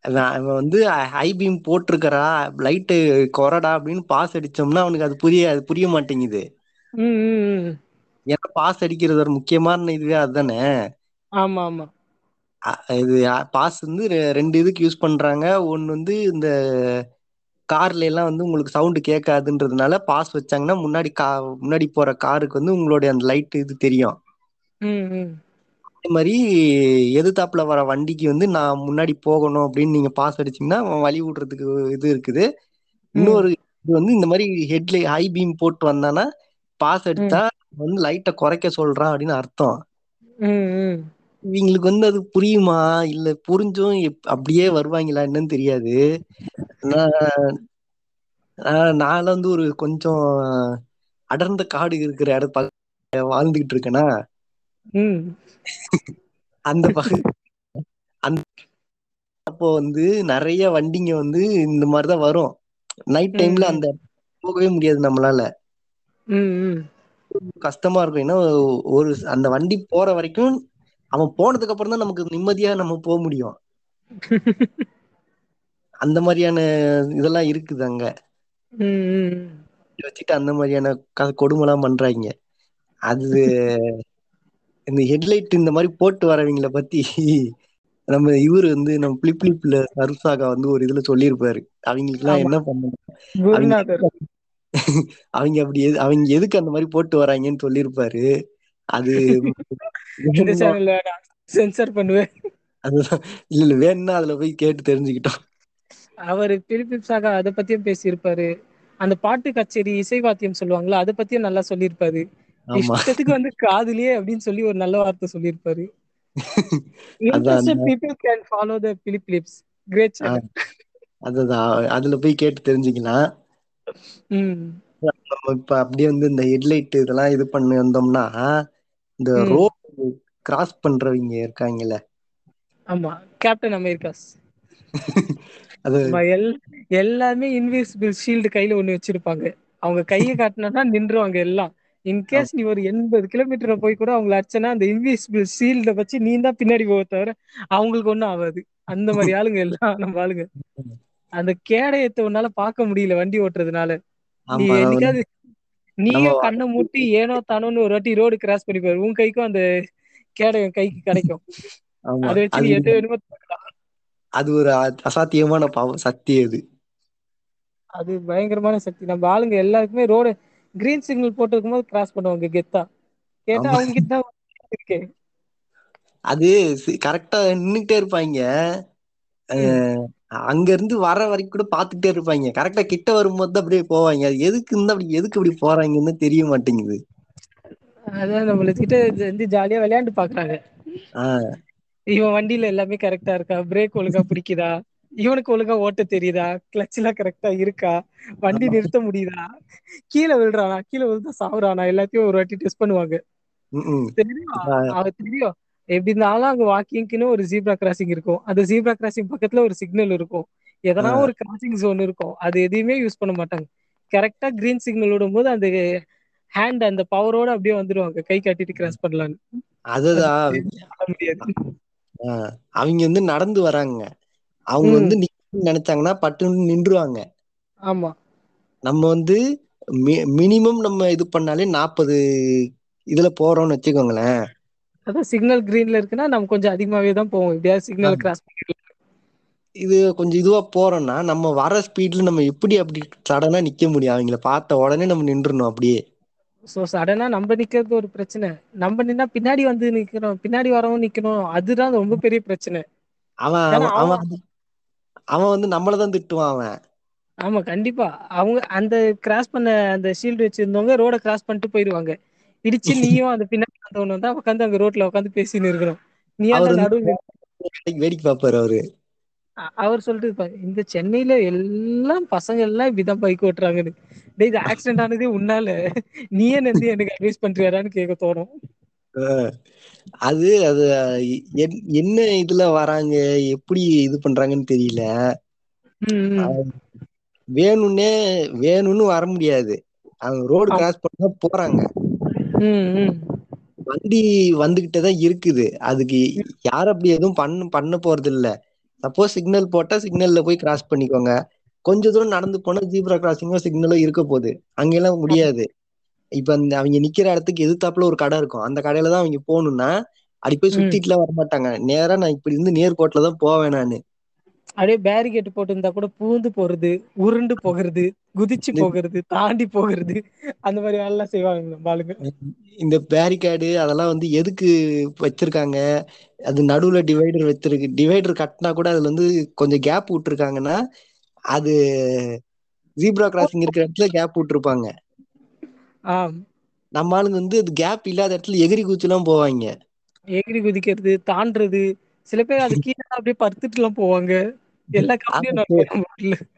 நா வந்து ஹை பீம் போட்டிருக்கறா லைட்டு கொறடா அப்டின்னு பாஸ் அடிச்சோம்னா அவனுக்கு அது புரிய மாட்டேங்குது. ம் ம் ம். ஏன்னா பாஸ் அடிக்கிறது ஒரு முக்கியமான இதுவே அதானே ஆமா ஆமா. இது பாஸ் வந்து ரெண்டு இதுக்கு யூஸ் பண்றாங்க. ஒன்னு வந்து இந்த கார்ல எல்லா வந்து உங்களுக்கு சவுண்ட் கேட்காதுன்றதுனால பாஸ் வச்சாங்கன்னா முன்னாடி கா முன்னாடி போற காருக்கு வந்து உங்களுடைய அந்த லைட் இது தெரியு ம் ம். அதே மாரி எதிதாப்புல வர வண்டிக்கு வந்து நா முன்னாடி போகணு அப்டின்னு நீங்க பாஸ் அடிச்சீங்கன்னா வழி வுடுறதுக்கு இது இருக்குது. இன்னொரு இது வந்து இந்த மாரி ஹெட்ல ஹை பீம் போட்டு வந்தானா பாஸ் அடிச்சா வந்து லைட்ட கொறைக்க சொல்றா அப்டின்னு அர்த்தோ ம் ம். இவிங்களுக்கு வந்து அது புரியுமா? இல்ல புரிஞ்சு அப்டியே வருவாங்களா என்னன்னு தெரியாது. நா ஆ நால வந்து ஒரு கொஞ்சோ அடர்ந்த காடு இருக்கிற பகுதில வாழ்ந்துகிட்டு இருக்கேனா? அந்த பகுதி அந்த அப்போ வந்து நெறைய வண்டிங்க வந்து இந்த மாரிதா வரு நைட் டைம்ல அந்த போகவே முடியாது நம்மளால. கஷ்டமா இருக்கு ஏன்னா ஒரு அந்த வண்டி போற வரைக்கு அவ போனதுக்கு அப்புற தா நமக்கு நிம்மதியா நம்ம போ முடியு அந்த மாரியான இதெல்லா இருக்குது அங்க. வச்சுட்டு அந்த மாரியான க கொடுமலா பண்றாய்ங்க அது இந்த ஹெட்லைட் இந்த மாரி போட்டு வரவைங்கள பத்தி நம்ம இவரு வந்து நம்ம பிலிப்லிப்ல சருசாகா வந்து ஒரு இதுல சொல்லியிருப்பாரு. அவிங்களுக்கெல்லா ஆமா. என்ன பண்ணு அவிங்க குருநாதர் அவிங்க எதுக்கு அந்த மாரி போட்டு வறாய்ங்கன்னு சொல்லியிருப்பாரு. அது வேணும்னா சென்சார் பண்ணுவே அதுதா இல்ல இல்ல வேணுன்னா அதுல போய் கேட்டு தெரிஞ்சுக்கிட்டு அவரு பிலிப்பிப்காக அத பத்தியு பேசியிருப்பாரு. அந்த பாட்டு கச்சேரி இசை வாத்தியம் சொல்லுவாங்கல்ல அத பத்தியு நல்லா சொல்லியிருப்பாரு. இஷ்டத்துக்கு வந்து காதுலயே அப்டின்னு சொல்லி ஒரு நல்ல வார்த்த சொல்லியிருப்பாரு. அதுல போய் கேட்டு தெரிஞ்சுக்கலா ம். நம்ம இப்ப அப்டியே வந்து இந்த ஹெட்லைட் இதெல்லா இது பண்ணி வந்தோம்னா இந்த ரோடு கிராஸ் பண்றவங்க இருக்காங்கல்ல. ஆமா. கேப்டன் அமெரிக்காஸ் அது எல்லாமே இன்விசிபிள் ஷீல்டு கையில ஒண்ணு வச்சிருப்பாங்க. அவங்க கைய காட்னாதா நின்றுவாங்க எல்லா ஆம் இன்கேஸ் நீ ஒரு எண்பது கிலோமீட்டர்ல போய் கூட அவங்கள அடிச்சனா அந்த இன்விசிபிள் ஷீல்ட வச்சு நீ தா பின்னாடி போவ தவிர அவங்களுக்கு ஒண்ணு ஆகாது அந்த மாரி ஆளுங்க எல்லா நம்ம ஆளுங்க. அந்த கேடயத்த உன்னால பாக்க முடியல வண்டி ஓட்டுறதுனால. நீ என்னைக்காவது நீயே கண்ண மூட்டி ஏனோ தானோன்னு ஒரு வாட்டி ரோடு கிராஸ் பண்ணிப்பாரு உன் கைக்கு அந்த கேடயோ கைக்கு கெடைக்கு ஆமா அத வச்சு நீ எத வேணுமோ அது ஒரு அசாத்தியமான பவ சக்தி அது. அது பயங்கரமான சக்தி. நம்ம ஆளுங்க எல்லாருக்குமே ரோடு கிரீன் சிக்னல் போட்டுருக்கு போது கிராஸ் பண்ணுவாங்க கெத்தா. கேட்டா அவங்கிட்டா இருக்கே. அது கரெக்டா அ ம். அங்க இருந்து வர வரைக்கு கூட பாத்துட்டே இருப்பாய்ங்க கரெக்டா கிட்ட வரும்போது அப்டியே போவாய்ங்க அது எதுக்கு இருந்தா அப்டி எதுக்கு அப்டி போறாய்ங்கன்னு தெரிய மாட்டேங்குது. அதா நம்மள கிட்ட வந்து ஜாலியா வெளையாண்டு பாக்குறாங்க ஆ. இவ வண்டியில எல்லாமே கரெக்டா இருக்கா? பிரேக் ஒழுங்கா பிடிக்குதா? இவனுக்கு ஒழுங்கா ஓட்ட தெரியுதா? கிளச் எல்லாம் கரெக்டா இருக்கா? வண்டி. நிறுத்த முடியுதா? கீழே விழுறானா? கீழே விழுந்தா சாவுறானா? எல்லாத்தையும் ஒரு வாட்டி டெஸ்ட் பண்ணுவாங்க. தெரியும். அவ தெரியும். எப்படி இருந்தாலும் அங்க வாக்கிங்க்குன்னு ஒரு ஜீப்ரா கிராசிங் இருக்கும். அந்த ஜீப்ரா கிராசிங் பக்கத்துல ஒரு சிக்னல் இருக்கும். எதனா ஒரு கிராசிங் ஜோன் இருக்கும். அது எதையுமே யூஸ் பண்ண மாட்டாங்க. கரெக்டா கிரீன் சிக்னல் விடும்போது அந்த ஹேண்ட் அந்த பவரோட அப்படியே வந்துருவாங்க. கை காட்டிட்டு கிராஸ் பண்ணலான்னு. அதுதான். அவிங்க வந்து நடந்து வராங்க. அவங்க வந்து நினைச்சாங்கன்னா பட்டுன்னு நின்றுவாங்க. ஆமா. நம்ம வந்து மினிமம் நம்ம இது பண்ணாலே நாற்பது இதுல போறோம்னு வச்சுக்கோங்களேன். அதான் சிக்னல் கிரீன்ல இருக்குன்னா நம்ம கொஞ்சம் அதிகமாவே தான் போவோம். எப்படியாவது சிக்னல் கிராஸ் பண்ணிடலாம். இது கொஞ்சம் இதுவா போறோம்னா நம்ம வர ஸ்பீட்ல நம்ம எப்படி அப்படி சடனா நிக்க முடியும்? அவங்கள பார்த்த உடனே நம்ம நின்றுணும் அப்படியே. சோ சடனா நம்ம நிக்கிறது ஒரு பிரச்சனை. நம்ம நின்னா பின்னாடி வந்து நிக்கணும் பின்னாடி வரவும் நிக்கணும். அதுதான் ரொம்ப பெரிய பிரச்சனை. அவன் அவன் அவன் வந்து- அவன் வந்து நம்மளதான் திட்டுவான் அவன். ஆமா கண்டிப்பா. அவங்க அந்த கிராஸ் பண்ண அந்த ஷீல்டு வச்சிருந்தவங்க ரோட கிராஸ் பண்ணிட்டு போயிருவாங்க. இடிச்சு நீயும் அந்த பின்னாடி வந்தவனும் தான் உட்காந்து அங்க ரோட்ல உட்காந்து பேசின்னு இருக்கணும். நீ நடுவில் வேடிக்கை- பார்ப்பாரு அவரு. அவர் சொல்லிட்டு இருப்பாரு இந்த சென்னையில எல்லாம் பசங்க எல்லாம் இப்படிதான் பைக் ஓட்டுறாங்கன்னு. டேய் இது ஆக்சிடென்ட் ஆனதே உன்னால. நீயே நந்தி எனக்கு அட்வைஸ் பண்றியாரான்னு கேட்க தோணும். அது அது என்- என்ன இதுல வராங்க எப்படி இது பண்றாங்கன்னு தெரியல. வேணும்னே வேணும்னு வர முடியாது. அவங்க ரோடு. கிராஸ் பண்ண போறாங்க. வண்டி வந்துகிட்டே தான் இருக்குது. அதுக்கு யாரும் அப்படி எதுவும் பண்ண பண்ண போறது இல்ல சப்போஸ் சிக்னல் போட்டா சிக்னல்ல போய் கிராஸ் பண்ணிக்கோங்க. கொஞ்ச தூரம் நடந்து போனா ஜீப்ரா கிராசிங்கோ சிக்னலோ இருக்க போகுது. அங்கெல்லாம் முடியாது. இப்ப அந்த அவங்க நிக்கிற இடத்துக்கு எதிர்த்தாப்புல ஒரு கடை இருக்கும். அந்த கடையில தான் அவங்க போகணும்னா அடி போய். சுத்திட்டுலாம் வர மாட்டாங்க நேரா நான் இப்படி இருந்து நேர்கோட்டில தான் போவேன் நானு. அப்படியே பேரிகேட் போட்டு இருந்தா கூட பூந்து போறது உருண்டு போகிறது குதிச்சு போகிறது தாண்டி போகிறது அந்த மாதிரி வேலை எல்லாம் செய்வாங்க நம்ம ஆளுங்க. இந்த பேரிகார்டு அதெல்லாம் வந்து எதுக்கு வச்சிருக்காங்க? அது நடுவுல டிவைடர் வச்சிருக்கு. டிவைடர் கட்டினா கூட அதுல வந்து கொஞ்சம் கேப் விட்டுருக்காங்கன்னா அது ஜீப்ரா கிராசிங் இருக்கிற இடத்துல கேப் விட்டுருப்பாங்க. நம்ம ஆளுங்க வந்து அது கேப் இல்லாத இடத்துல எகிரி குச்சிலாம் போவாங்க. எகிரி குதிக்கிறது தாண்டுறது சில பேர் அது கீழே அப்படியே படுத்துட்டு எல்லாம் போவாங்க. எல்லா.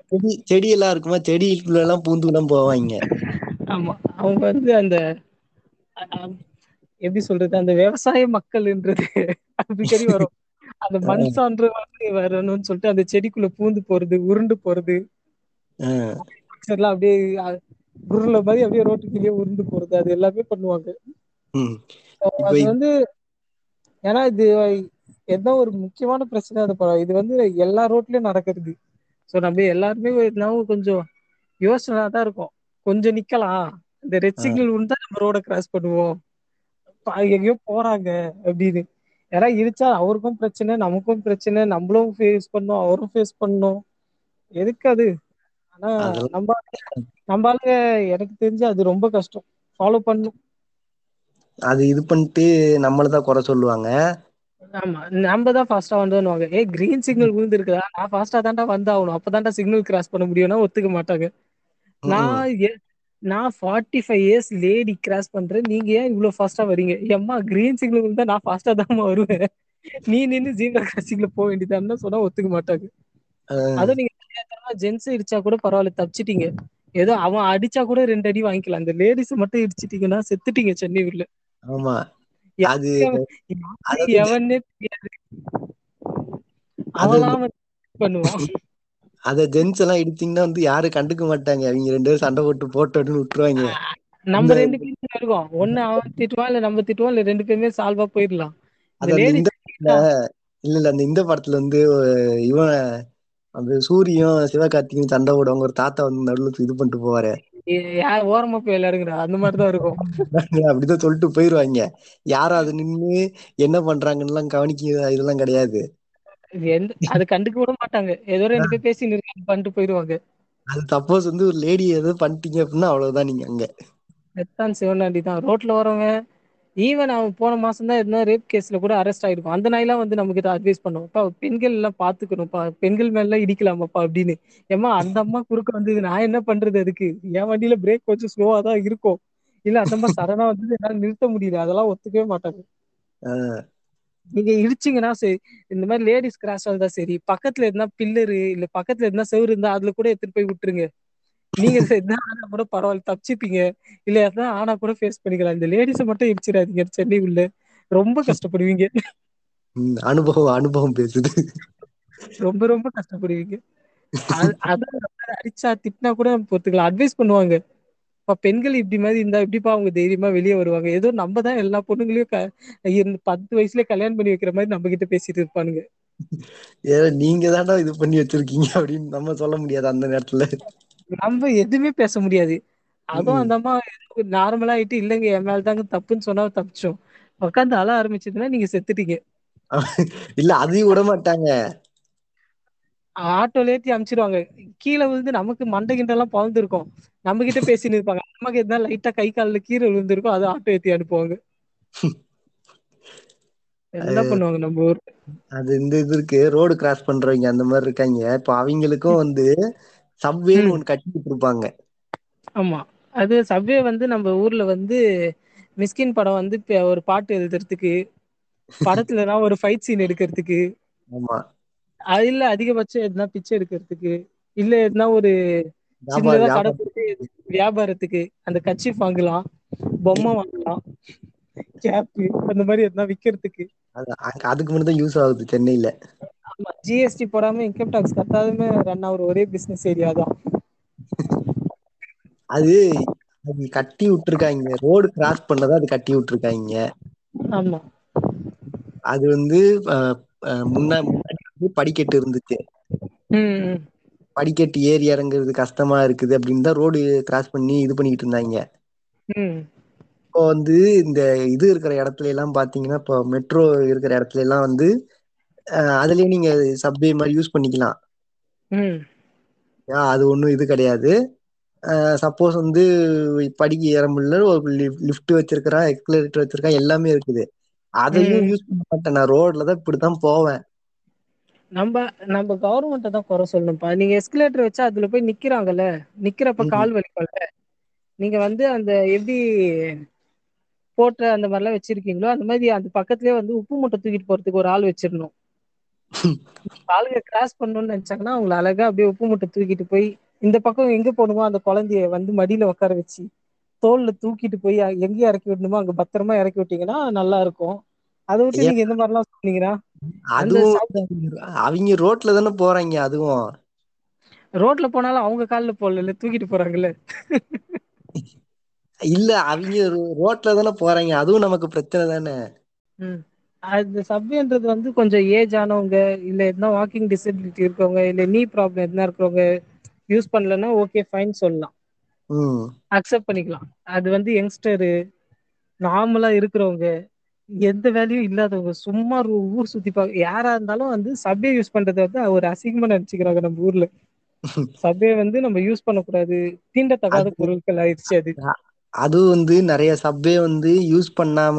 செடி செடி எல்லாம் இருக்குமா? செடிக்குள்ள எல்லாம் பூந்து எல்லாம் போவாங்க. ஆமா அவங்க வந்து அந்த எப்படி சொல்றது? அந்த விவசாய மக்கள்ன்றது அடிக்கடி வரும். அந்த மண் சான்று வந்து வரணும்னு சொல்லிட்டு அந்த செடிக்குள்ள பூந்து போறது உருண்டு போறது. அப்படியே குருல மாதிரி அப்படியே ரோட்டுக்குள்ளேயே உருண்டு போறது அது எல்லாமே பண்ணுவாங்க. அது வந்து ஏன்னா இது எதோ ஒரு முக்கியமான பிரச்சனை அது இது வந்து எல்லா ரோட்லயும் நடக்கிறது சோ நம்ம எல்லாருமே கொஞ்சம் யோசனை தான் இருக்கும். கொஞ்சம் நிக்கலாம். இந்த ரெட். சிக்னல் இருந்தா நம்ம ரோட கிராஸ் பண்ணுவோம். எங்கேயோ போறாங்க அப்படின்னு. ஏன்னா இடிச்சா அவருக்கும் பிரச்சனை நமக்கும் பிரச்சனை நம்மளும் ஃபேஸ் பண்ணோம் அவரும் ஃபேஸ் பண்ணோம். எதுக்கு அது? ஆனா நம்ம நம்ம எனக்கு தெரிஞ்சு அது ரொம்ப கஷ்டம். ஃபாலோ பண்ணும் அது இது பண்ணிட்டு நம்மளதான் குறை சொல்லுவாங்க. ஆமா நம்ம தான் ஃபாஸ்டா வந்தோம்னுவாங்க ஏய் கிரீன் சிக்னல் விழுந்திருக்குதா? நான் ஃபாஸ்டா தான்டா வந்தாகணும் அப்பதான்டா சிக்னல் கிராஸ் பண்ண முடியும்னா ஒத்துக்க மாட்டாங்க. நான் நான் forty five years lady cross பண்றேன். நீங்க ஏன் இவ்வளவு ஃபாஸ்டா வரீங்க? எம்மா கிரீன் சிக்னல் விழுந்தா நான் ஃபாஸ்டா தான் வருவேன். நீ நின்னு ஜீப்ரா கிராசிங்ல போக வேண்டியதான்னு சொன்னா ஒத்துக்க மாட்டாங்க. அதுவும் நீங்க தெரியாதனமா ஜென்ஸ் இடிச்சா கூட பரவாயில்ல தப்பிச்சிட்டீங்க. ஏதோ அவன் அடிச்சா கூட ரெண்டு அடி வாங்கிக்கலாம். அந்த லேடிஸ் மட்டும் இடிச்சிட்டீங்கன்னா செத்துட்டீங்க சென்னையூர்ல ஆமா. அது எவனே தெரியாது. அவன்லாம் வந்து பண்ணுவான். அத ஜென்ஸ் எல்லாம் இடித்தீங்கன்னா வந்து யாரும் கண்டுக்க மாட்டாங்க. அவங்க ரெண்டு பேரும் சண்டை போட்டு போட்டோன்னு விட்டுருவாங்க. நம்ம ரெண்டு பேரும் இருக்கோம். ஒண்ணு அவன் திட்டுவான் இல்ல நம்ம திட்டுவோம் இல்ல ரெண்டு பேருமே சால்வா போயிடலாம். இல்ல இல்ல அந்த இந்த படத்துல வந்து இவன் அந்த சூரியும் சிவகார்த்தியும் சண்டை போடுவாங்க ஒரு தாத்தா வந்து நடுவுல இது பண்ணிட்டு போவாரு. யார் ஓரமா போய் விளையாடுங்கடா அந்த மாதிரிதான் இருக்கும். அப்படிதான் சொல்லிட்டு போயிருவாங்க. யாரும் அது நின்னு என்ன பண்றாங்கன்னு எல்லாம் கவனிக்க இதெல்லாம் கிடையாது. எந்த அது கண்டுக்க கூட மாட்டாங்க. ஏதோ ரெண்டு பேர் பேசி நிறுத்தி பண்ணிட்டு போயிருவாங்க. அது சப்போஸ் வந்து ஒரு லேடி ஏதோ பண்ணிட்டீங்க அப்படின்னா அவ்வளவுதான் நீங்க அங்க. சிவனாண்டி தான் ரோட்ல வரவங்க ஈவன் அவன் போன மாசம் தான் எதுனா ரேப் கேஸ்ல கூட அரெஸ்ட் ஆயிருக்கும். அந்த நாயெல்லாம் வந்து நம்ம கிட்ட அட்வைஸ் பண்ணுவோம்ப்பா பெண்கள் எல்லாம் பாத்துக்கணும்ப்பா. பெண்கள் மேல எல்லாம் இடிக்கலாமாப்பா? அப்படின்னு. ஏமா அந்த அம்மா குறுக்க வந்தது. நான் என்ன பண்றது அதுக்கு? என் வண்டியில பிரேக் கொஞ்சம் ஸ்லோவா தான் இருக்கும். இல்ல அந்த அம்மா சடனா வந்து என்னால நிறுத்த முடியல. அதெல்லாம் ஒத்துக்கவே மாட்டாங்க. நீங்க இடிச்சீங்கன்னா சரி இந்த மாதிரி லேடிஸ் கிராஸ் ஆகுதா சரி பக்கத்துல இருந்தா பில்லரு இல்ல பக்கத்துல இருந்தா செவுரு இருந்தா அதுல கூட எடுத்துட்டு போய் விட்டுருங்க. நீங்க எதா ஆனா கூட பரவாயில்ல தப்பிச்சுப்பீங்க இல்ல எதா ஆனா கூட ஃபேஸ் பண்ணிக்கலாம். இந்த லேடிஸ மட்டும் இடிச்சிடாதீங்க சென்னை உள்ள. ரொம்ப கஷ்டப்படுவீங்க. அனுபவம் அனுபவம் பேசுது. ரொம்ப ரொம்ப கஷ்டப்படுவீங்க. அது அதான் அடிச்சா திட்டினா கூட பொறுத்துக்கலாம். அட்வைஸ் பண்ணுவாங்க. இப்ப பெண்கள் இப்படி மாதிரி இருந்தா எப்படிப்பா அவங்க தைரியமா வெளியே வருவாங்க? ஏதோ நம்மதான் எல்லா பொண்ணுங்களையும் பத்து வயசுலயே கல்யாணம் பண்ணி வைக்கிற மாதிரி நம்மகிட்ட பேசிட்டு இருப்பானுங்க. ஏ நீங்க தாண்டா இது பண்ணி வச்சிருக்கீங்க அப்படின்னு நம்ம சொல்ல முடியாது அந்த நேரத்துல. நம்ம எதுவுமே பேச முடியாது. அதுவும் அந்த அம்மா நார்மலா ஆயிட்டு இல்லைங்க என் மேல தாங்க தப்புன்னு சொன்னா தப்பிச்சோம். உட்காந்து அழ ஆரம்பிச்சதுன்னா நீங்க செத்துட்டீங்க. இல்ல அதையும் விட மாட்டாங்க. ஆட்டோல ஏத்தி அனுப்பிச்சிருவாங்க கீழே விழுந்து நமக்கு மண்டை கிண்டெல்லாம் எல்லாம் பொழந்திருக்கும் நம்மகிட்ட பேசினு இருப்பாங்க. நமக்கு எதனா லைட்டா கை கால்ல கீரல் விழுந்திருக்கும். அத ஆட்டோ ஏத்தி அனுப்புவாங்க. என்ன பண்ணுவாங்க நம்ம ஊர்? அது இந்த இது இருக்கு. ரோடு கிராஸ் பண்றவங்க அந்த மாதிரி இருக்காங்க. இப்ப அவங்களுக்கும் வந்து சவ்வேன்னு ம். ஒண்ணு கட்டி விட்டுருப்பாங்க ஆமா. அது சவ்வே வந்து நம்ம ஊர்ல வந்து மிஸ்கின் படம் வந்து ஒரு பாட்டு எழுதுறதுக்கு படத்துலனா ஒரு ஃபைட் சீன் எடுக்கறதுக்கு ஆமா. அது இல்ல அதிகபட்சம் எதுனா பிச்சை எடுக்கறதுக்கு இல்ல எதுனா ஒரு சின்னதா கடை போட்டு வியாபாரத்துக்கு அந்த கர்ச்சீப் வாங்கலாம் பொம்மை வாங்கலாம் கேப்பு அந்த மாதிரி எதுனா விக்கிறதுக்கு. அது அதுக்கு மட்டும் தான் யூஸ் ஆகுது சென்னையில. ஜிஎஸ்டி போடாம இன்கம் டாக்ஸ் கட்டாதமே ரன் ஆவுற ஒரே பிசினஸ் ஏரியா தான். அது அது கட்டி விட்டுருக்காங்க. ரோடு கிராஸ் பண்ணதான் அது கட்டி விட்டுருக்காங்க. ஆமா. அது வந்து முன்னாடி வந்து படிக்கட்டு இருந்துச்சு. படிக்கட்டு ஏறி இறங்குறது கஷ்டமா இருக்குது அப்படின்னு தான் ரோடு கிராஸ் பண்ணி இது பண்ணிட்டு இருந்தாங்க. இப்போ வந்து இந்த இது இருக்கிற இடத்துல எல்லாம் பாத்தீங்கன்னா இப்போ மெட்ரோ இருக்கிற இடத்துல எல்லாம் வந்து அதுலயே நீங்க சப்வே மாதிரி யூஸ் பண்ணிக்கலாம். அது ஒண்ணும் இது கிடையாது. சப்போஸ் வந்து படிக்கு ஏற முடியல ஒரு லிப்ட் வச்சிருக்கறான் எக்சலேட்டர் வச்சிருக்கான் எல்லாமே இருக்குது. அதையும் யூஸ் பண்ண மாட்டேன். நான் ரோட்லதான் இப்படித்தான் போவேன். நம்ம நம்ம கவர்மெண்ட தான் குறை சொல்லணும்ப்பா. நீங்க எஸ்கலேட்டர் வச்சா அதுல போய் நிக்கிறாங்கல்ல? நிக்கிறப்ப கால் வலிக்கும்ல? நீங்க வந்து அந்த எப்டி போட்டு அந்த மாதிரிலாம் வச்சிருக்கீங்களோ அந்த மாதிரி அந்த பக்கத்துலேயே வந்து உப்பு மூட்டை தூக்கிட்டு போறதுக்கு ஒரு ஆள் வச்சிருணும் ஆளுங்க கிராஸ் பண்ணணும்னு நினைச்சாங்கன்னா அவங்க அழகா அப்படியே உப்பு மூட்டை தூக்கிட்டு போய் இந்த பக்கம் எங்க போணுமோ அந்த குழந்தைய வந்து மடியில உட்கார வச்சு தோல்ல தூக்கிட்டு போய் எங்க இறக்கி விடணுமோ அங்க பத்திரமா இறக்கி விட்டீங்கன்னா நல்லா இருக்கும். அதை விட்டு நீங்க இந்த மாதிரிலாம் சொன்னீங்கன்னா அந்த அதுவும் அவங்க ரோட்ல தானே போறாங்க அதுவும். ரோட்ல போனாலும் அவங்க கால்ல போடல தூக்கிட்டு போறாங்கல்ல. இல்ல அவங்க ரோட்ல தானே போறாங்க. அதுவும் நமக்கு பிரச்சனை தானே. அது சவ்வேன்றது வந்து கொஞ்சம் ஏஜ் ஆனவங்க இல்ல எதுனா வாக்கிங் டிசபிலிட்டி இருக்கவங்க இல்ல நீ ப்ராப்ளம் எதுனா இருக்கிறவங்க யூஸ் பண்ணலன்னா ஓகே ஃபைன் சொல்லலாம். அக்செப்ட் பண்ணிக்கலாம். அது வந்து யங்ஸ்டரு நார்மலா இருக்கிறவங்க எந்த வேலையும் இல்லாதவங்க சும்மா ஊர் சுத்தி பா யாரா இருந்தாலும் வந்து சப்வே யூஸ் பண்றது வந்து ஒரு அசிங்கமா நினைச்சுக்கிறாங்க நம்ம ஊர்ல. சப்வே வந்து நம்ம யூஸ் பண்ண கூடாது தீண்டத்தகாத பொருட்கள் ஆயிடுச்சு அது. அதுவும் வந்து நிறைய சப்வே வந்து யூஸ் பண்ணாம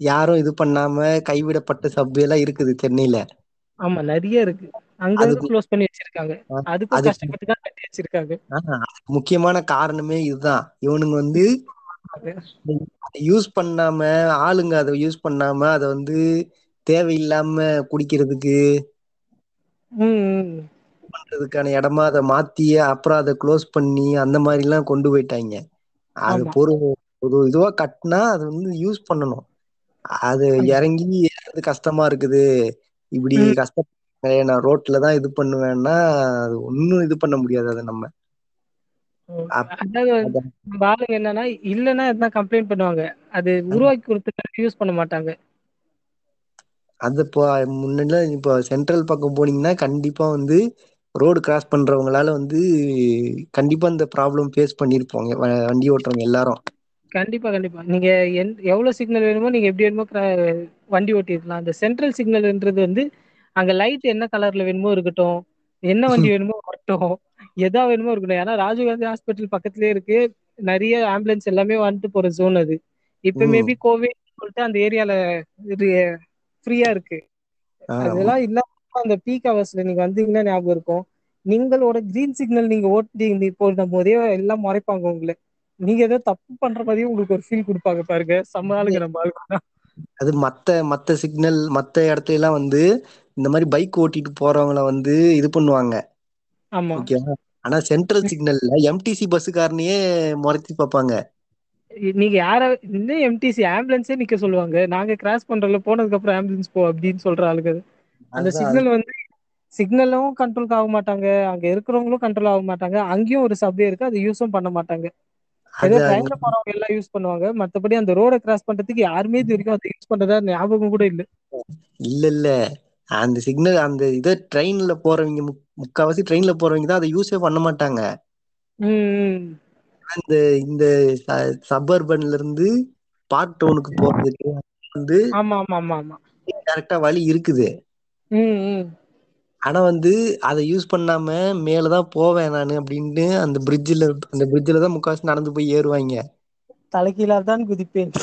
யாரும் இது பண்ணாம கைவிடப்பட்ட சப்வே எல்லாம் இருக்குது சென்னையில. ஆமா நிறைய இருக்கு. அதுக்கு க்ளோஸ் பண்ணி வச்சிருக்காங்க. அதுக்கு கஷ்டப்பட்டுதான் கட்டி வச்சிருக்காங்க. முக்கியமான காரணமே இதுதான். இவனுங்க வந்து யூஸ் பண்ணாம ஆளுங்க அத யூஸ் பண்ணாம அத வந்து தேவையில்லாம குடிக்கிறதுக்கு பண்றதுக்கான இடமா அதை மாத்தி அப்புறம் அதை க்ளோஸ் பண்ணி அந்த மாதிரி எல்லாம் கொண்டு போயிட்டாங்க. அது பொறு ஒரு இதுவா கட்னா அது வந்து யூஸ் பண்ணணும். அது இறங்கி ஏறது கஷ்டமா இருக்குது. இப்படி கஷ்ட நான் ரோட்ல தான் இது பண்ணுவேன்னா அது ஒன்னும் இது பண்ண முடியாது அத நம்ம. அதாவது ஆளுங்க என்னன்னா இல்லைன்னா எதுனா கம்ப்ளைண்ட் பண்ணுவாங்க. அது உருவாக்கி கொடுத்த யூஸ் பண்ண மாட்டாங்க. அது இப்போ முன்னாடிலாம் இப்போ சென்ட்ரல் பக்கம் போனீங்கன்னா கண்டிப்பா வந்து ரோடு கிராஸ் பண்றவங்களால வந்து கண்டிப்பா இந்த ப்ராப்ளம் ஃபேஸ் பண்ணிருப்போங்க. வண்டி ஓட்டுறவங்க எல்லாரும். கண்டிப்பா கண்டிப்பா. நீங்க எ எவ்வளவு சிக்னல் வேணுமோ நீங்க எப்படி வேணுமோ வண்டி ஓட்டிருக்கலாம் அந்த சென்ட்ரல் சிக்னல்ன்றது வந்து அங்க லைட் என்ன கலர்ல வேணுமோ இருக்கட்டும். என்ன வண்டி வேணுமோ வரட்டும். எதா வேணுமோ இருக்கட்டும். ஏன்னா ராஜீவ்காந்தி ஹாஸ்பிட்டல் பக்கத்துலயே இருக்கு. நிறைய ஆம்புலன்ஸ் எல்லாமே வந்துட்டு போற ஜோன் அது. இப்ப மேபி கோவிட் சொல்லிட்டு அந்த ஏரியால இது ஃப்ரீயா இருக்கு. ஆமா. அதெல்லாம் இல்ல அந்த பீக் அவர்ஸ்ல நீங்க வந்தீங்கன்னா ஞாபகம் இருக்கும். நீங்களோட கிரீன் சிக்னல் நீங்க ஓட்டி போடும் போதே எல்லாம் முறைப்பாங்க உங்கள. நீங்க ஏதோ தப்பு பண்ற மாதிரியே உங்களுக்கு ஒரு ஃபீல் கொடுப்பாங்க பாருங்க. செம்ம ஆளுங்க நம்ம ஆளுங்க அது மத்த மத்த சிக்னல் மத்த இடத்துல எல்லாம் வந்து இந்த மாதிரி பைக் ஓட்டிட்டு போறவங்கள வந்து இது பண்ணுவாங்க. ஆமா. ஓகேவா ஆனா சென்ட்ரல் சிக்னல்ல எம்டிசி பஸ்ஸுக்காரனையே முறைச்சி பார்ப்பாங்க. நீங்க யார இன்னும் எம்டிசி ஆம்புலன்ஸே நிக்க சொல்லுவாங்க. நாங்க கிராஸ் பண்றோம்ல போனதுக்கு அப்புறம் ஆம்புலன்ஸ் போ அப்படின்னு சொல்ற ஆளுங்க. அந்த சிக்னல் வந்து சிக்னலும் கண்ட்ரோல் ஆக மாட்டாங்க. அங்க இருக்கிறவங்களும் கண்ட்ரோல் ஆக மாட்டாங்க. அங்கேயும் ஒரு சப்வே இருக்கு. அது யூஸும் பண்ண மாட்டாங்க. ஏதோ அது ட்ரெயின்ல போறவங்க எல்லாம் யூஸ் பண்ணுவாங்க. மத்தபடி அந்த ரோட கிராஸ் பண்றதுக்கு யாருமே இது வரைக்கும் அதை யூஸ் பண்றதா ஞாபகம் கூட இல்ல. இல்ல இல்ல. அந்த சிக்னல் அந்த இதை ட்ரெயின்ல போறவங்க முக்- முக்காவாசி ட்ரெயின்ல போறவங்க தான் அதை யூஸே பண்ண மாட்டாங்க. ம் இந்த இந்த சபர்பன்ல இருந்து பார்க் டவுனுக்கு போறதுக்கு வந்து ஆமா ஆமா ஆமா ஆமா. கரெக்டா வழி இருக்குது. ஆனா வந்து அதை யூஸ் பண்ணாம மேலதான் போவேன் நானு அப்படின்னு அந்த பிரிட்ஜில் அந்த பிரிட்ஜில் தான் முக்காவாசி நடந்து போய் ஏறுவாங்க. தலைகீழா தான் குதிப்பேன்.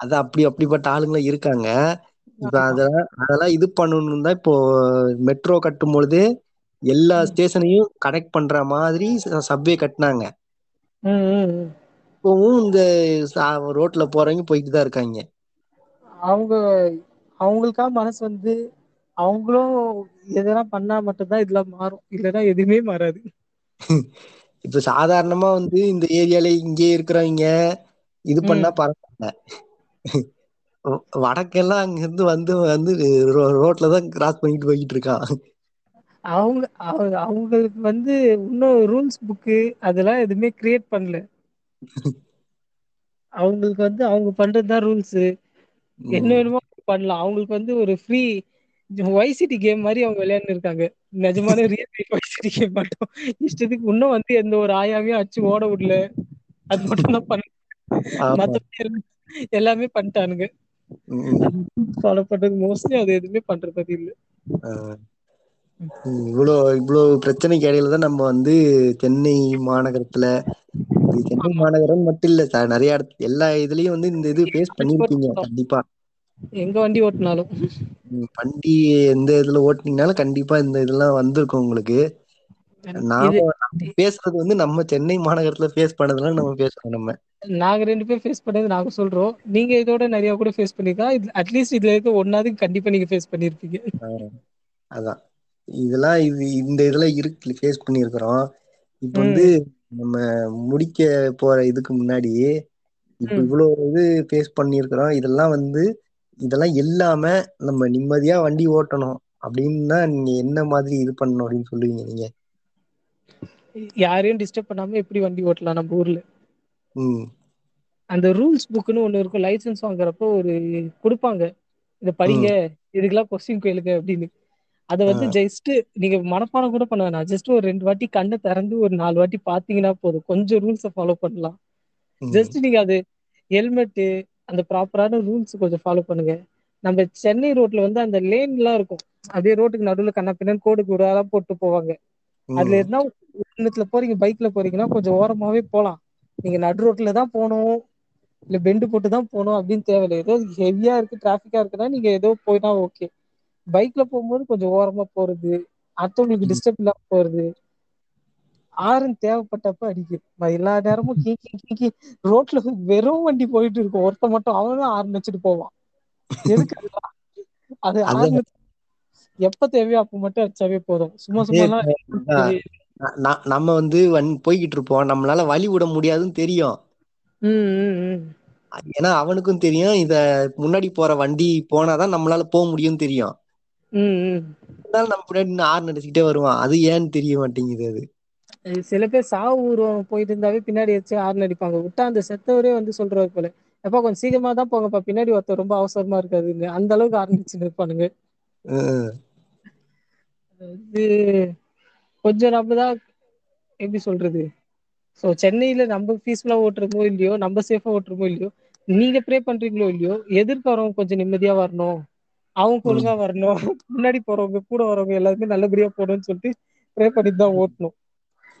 அது அப்படி அப்படிப்பட்ட ஆளுங்களும் இருக்காங்க. இப்ப. அதெல்லாம் அதெல்லாம் இது பண்ணணும் தான் இப்போ மெட்ரோ கட்டும் பொழுதே எல்லா ஸ்டேஷனையும் கனெக்ட் பண்ற மாதிரி சப்வே கட்டினாங்க. இப்பவும் இந்த ரோட்ல போறவங்க போயிட்டு தான் இருக்காங்க. அவங்க அவங்களுக்கா மனசு வந்து அவங்களும் எதனா பண்ணா மட்டும்தான் இதெல்லாம் மாறும். இல்லைன்னா எதுவுமே மாறாது. இப்ப சாதாரணமா வந்து இந்த ஏரியால இங்கே இருக்கிறவங்க இது பண்ணா பரவாயில்ல. வடக்கெல்லாம் அங்க இருந்து வந்து வந்து ரோட்ல தான் கிராஸ் பண்ணிட்டு போய்கிட்டு இருக்கான். அவங்க அவங்க அவங்களுக்கு வந்து இன்னும் ரூல்ஸ் புக்கு அதெல்லாம் எதுவுமே கிரியேட் பண்ணல. அவங்களுக்கு வந்து அவங்க பண்றதுதான் ரூல்ஸ் என்ன. வேணுமோ பண்ணலாம். அவங்களுக்கு வந்து ஒரு ஃப்ரீ வைசிட்டி கேம் மாதிரி அவங்க விளையாண்டு இருக்காங்க. நிஜமான ரியல் லைஃப் வைசிட்டி கேம் மட்டும். இஷ்டத்துக்கு இன்னும் வந்து எந்த ஒரு ஆயாவையும் அடிச்சு ஓட விடல. அது மட்டும் தான் பண்ண. மத்தபடி எல்லாம் பண்ணிட்டானுங்க. ஃபாலோ பண்றது மோஸ்ட்லி அது எதுவுமே பண்றது இல்ல. இவ்வளோ இவ்வளோ பிரச்சனைக்கு இடையில தான் நம்ம வந்து சென்னை மாநகரத்துல சென்னை மாநகரம் மட்டும் இல்ல சார் நிறைய இடத்து எல்லா இதுலயும் வந்து இந்த இது ஃபேஸ் பண்ணிருப்பீங்க கண்டிப்பா. எங்க வண்டி ஓட்டினாலும். வண்டி எந்த இதுல ஓட்டுனீங்கனாலும் கண்டிப்பா இந்த இதெல்லாம் வந்திருக்கும் உங்களுக்கு. நாம இது பேசுறது வந்து நம்ம சென்னை மாநகரத்துல ஃபேஸ் பண்ணதெல்லாம் நம்ம பேசுறோம் நம்ம. நாங்க ரெண்டு பேரும் ஃபேஸ் பண்ணது நாங்க சொல்றோம். நீங்க இதோட நிறைய கூட ஃபேஸ் பண்ணிருக்கா அட்லீஸ்ட் இதுல இருக்க ஒன்னாவது கண்டிப்பா நீங்க ஃபேஸ் பண்ணிருப்பீங்க. அதான். இதெல்லாம் இது இந்த இதெல்லாம் இருக்கு ஃபேஸ் பண்ணியிருக்கிறோம் இப்போ வந்து நம்ம முடிக்க போற இதுக்கு முன்னாடி இப்போ. இவ்வளோ இது ஃபேஸ் பண்ணியிருக்கிறோம் இதெல்லாம் வந்து இதெல்லாம் இல்லாம நம்ம நிம்மதியா வண்டி ஓட்டணும் அப்படின்னா நீங்க என்ன மாதிரி இது பண்ணணும் அப்படின்னு சொல்லுவீங்க நீங்க? யாரையும் டிஸ்டர்ப் பண்ணாம எப்படி வண்டி ஓட்டலாம் நம்ம ஊர்ல? அந்த ரூல்ஸ் புக்னு ஒண்ணு இருக்கும். லைசென்ஸ் வாங்குறப்போ ஒரு கொடுப்பாங்க. இதை படிங்க இதுக்கெல்லாம் கொஸ்டின் கேளுங்க அப்படின்னு. அதை வந்து. ஜஸ்ட் நீங்க மனப்பாடம் கூட பண்ண வேணாம். ஜஸ்ட் ஒரு ரெண்டு வாட்டி கண்ணை திறந்து ஒரு நாலு வாட்டி பாத்தீங்கன்னா போதும். கொஞ்சம் ரூல்ஸை ஃபாலோ பண்ணலாம். ஜஸ்ட் நீங்க அது ஹெல்மெட்டு அந்த ப்ராப்பரான ரூல்ஸ் கொஞ்சம் ஃபாலோ பண்ணுங்க. நம்ம சென்னை ரோட்ல வந்து அந்த லேன் எல்லாம் இருக்கும். அப்படியே ரோட்டுக்கு நடுவுல கண்ணா பின்னாடி கோடு கூடாலாம் போட்டு போவாங்க. அதுல இருந்தா ஒண்ணுத்துல போறீங்க பைக்ல போறீங்கன்னா கொஞ்சம் ஓரமாவே போலாம். நீங்க நடு ரோட்ல தான் போகணும். இல்ல பெண்டு போட்டு தான் போகணும் அப்படின்னு தேவையில்லை. ஏதோ ஹெவியா இருக்கு டிராபிக்கா இருக்குன்னா நீங்க ஏதோ போயினா ஓகே பைக்ல போகும்போது கொஞ்சம் ஓரமா போறது. அடுத்தவங்களுக்கு டிஸ்டர்ப் இல்லாம போறது. ஆரன் தேவைப்பட்டப்ப அடிக்குது ம- எல்லா நேரமும் கீ கீ கீ கீ ரோட்ல வெறும் வண்டி போயிட்டு இருக்கும். ஒருத்த மட்டும் அவனும் ஆரன் வச்சுட்டு போவான். எதுக்கு? அது. ஆரன் எப்ப தேவையோ அப்ப மட்டும் அடிச்சாவே போதும். சும்மா சும்மா நம்ம வந்து வன் போய்கிட்டு இருப்போம். நம்மளால வழி விட முடியாதுன்னு தெரியும். ஏன்னா அவனுக்கும் தெரியும். இத முன்னாடி போற வண்டி போனாதான் நம்மளால போக முடியும்னு தெரியும். ம், ம். அதனால நம்ம பின்னாடி நின்னு ஹார்ன் அடிச்சுக்கிட்டே வருவான். அது ஏன்னு தெரிய மாட்டேங்குது அது. சில பேர் சாவு ஊர்வலம் போயிட்டு இருந்தாவே பின்னாடி வச்சு ஆறுன அடிப்பாங்க. விட்டா அந்த செத்தவரே வந்து சொல்றாரு போல. எப்பா கொஞ்சம் சீக்கிரமா தான் போங்கப்பா. பின்னாடி ஒருத்தர் ரொம்ப அவசரமா இருக்காதுன்னு அந்த அளவுக்கு நிற்பானுங்க அஹ் இது கொஞ்சம் நம்ம தான் எப்படி சொல்றது? ஸோ சென்னையில நம்ம பீஸ்ஃபுல்லா ஓட்டுறமோ இல்லையோ நம்ம சேஃபா ஓட்டுறமோ இல்லையோ நீங்க ப்ரே பண்றீங்களோ இல்லையோ எதிர்க்க வரவங்க கொஞ்சம் நிம்மதியா வரணும். அவங்க ஒழுங்கா வரணும். முன்னாடி போறவங்க கூட வரவங்க எல்லாருமே நல்லபடியா போகணும்னு சொல்லிட்டு ப்ரே பண்ணிட்டு தான் ஓட்டணும்.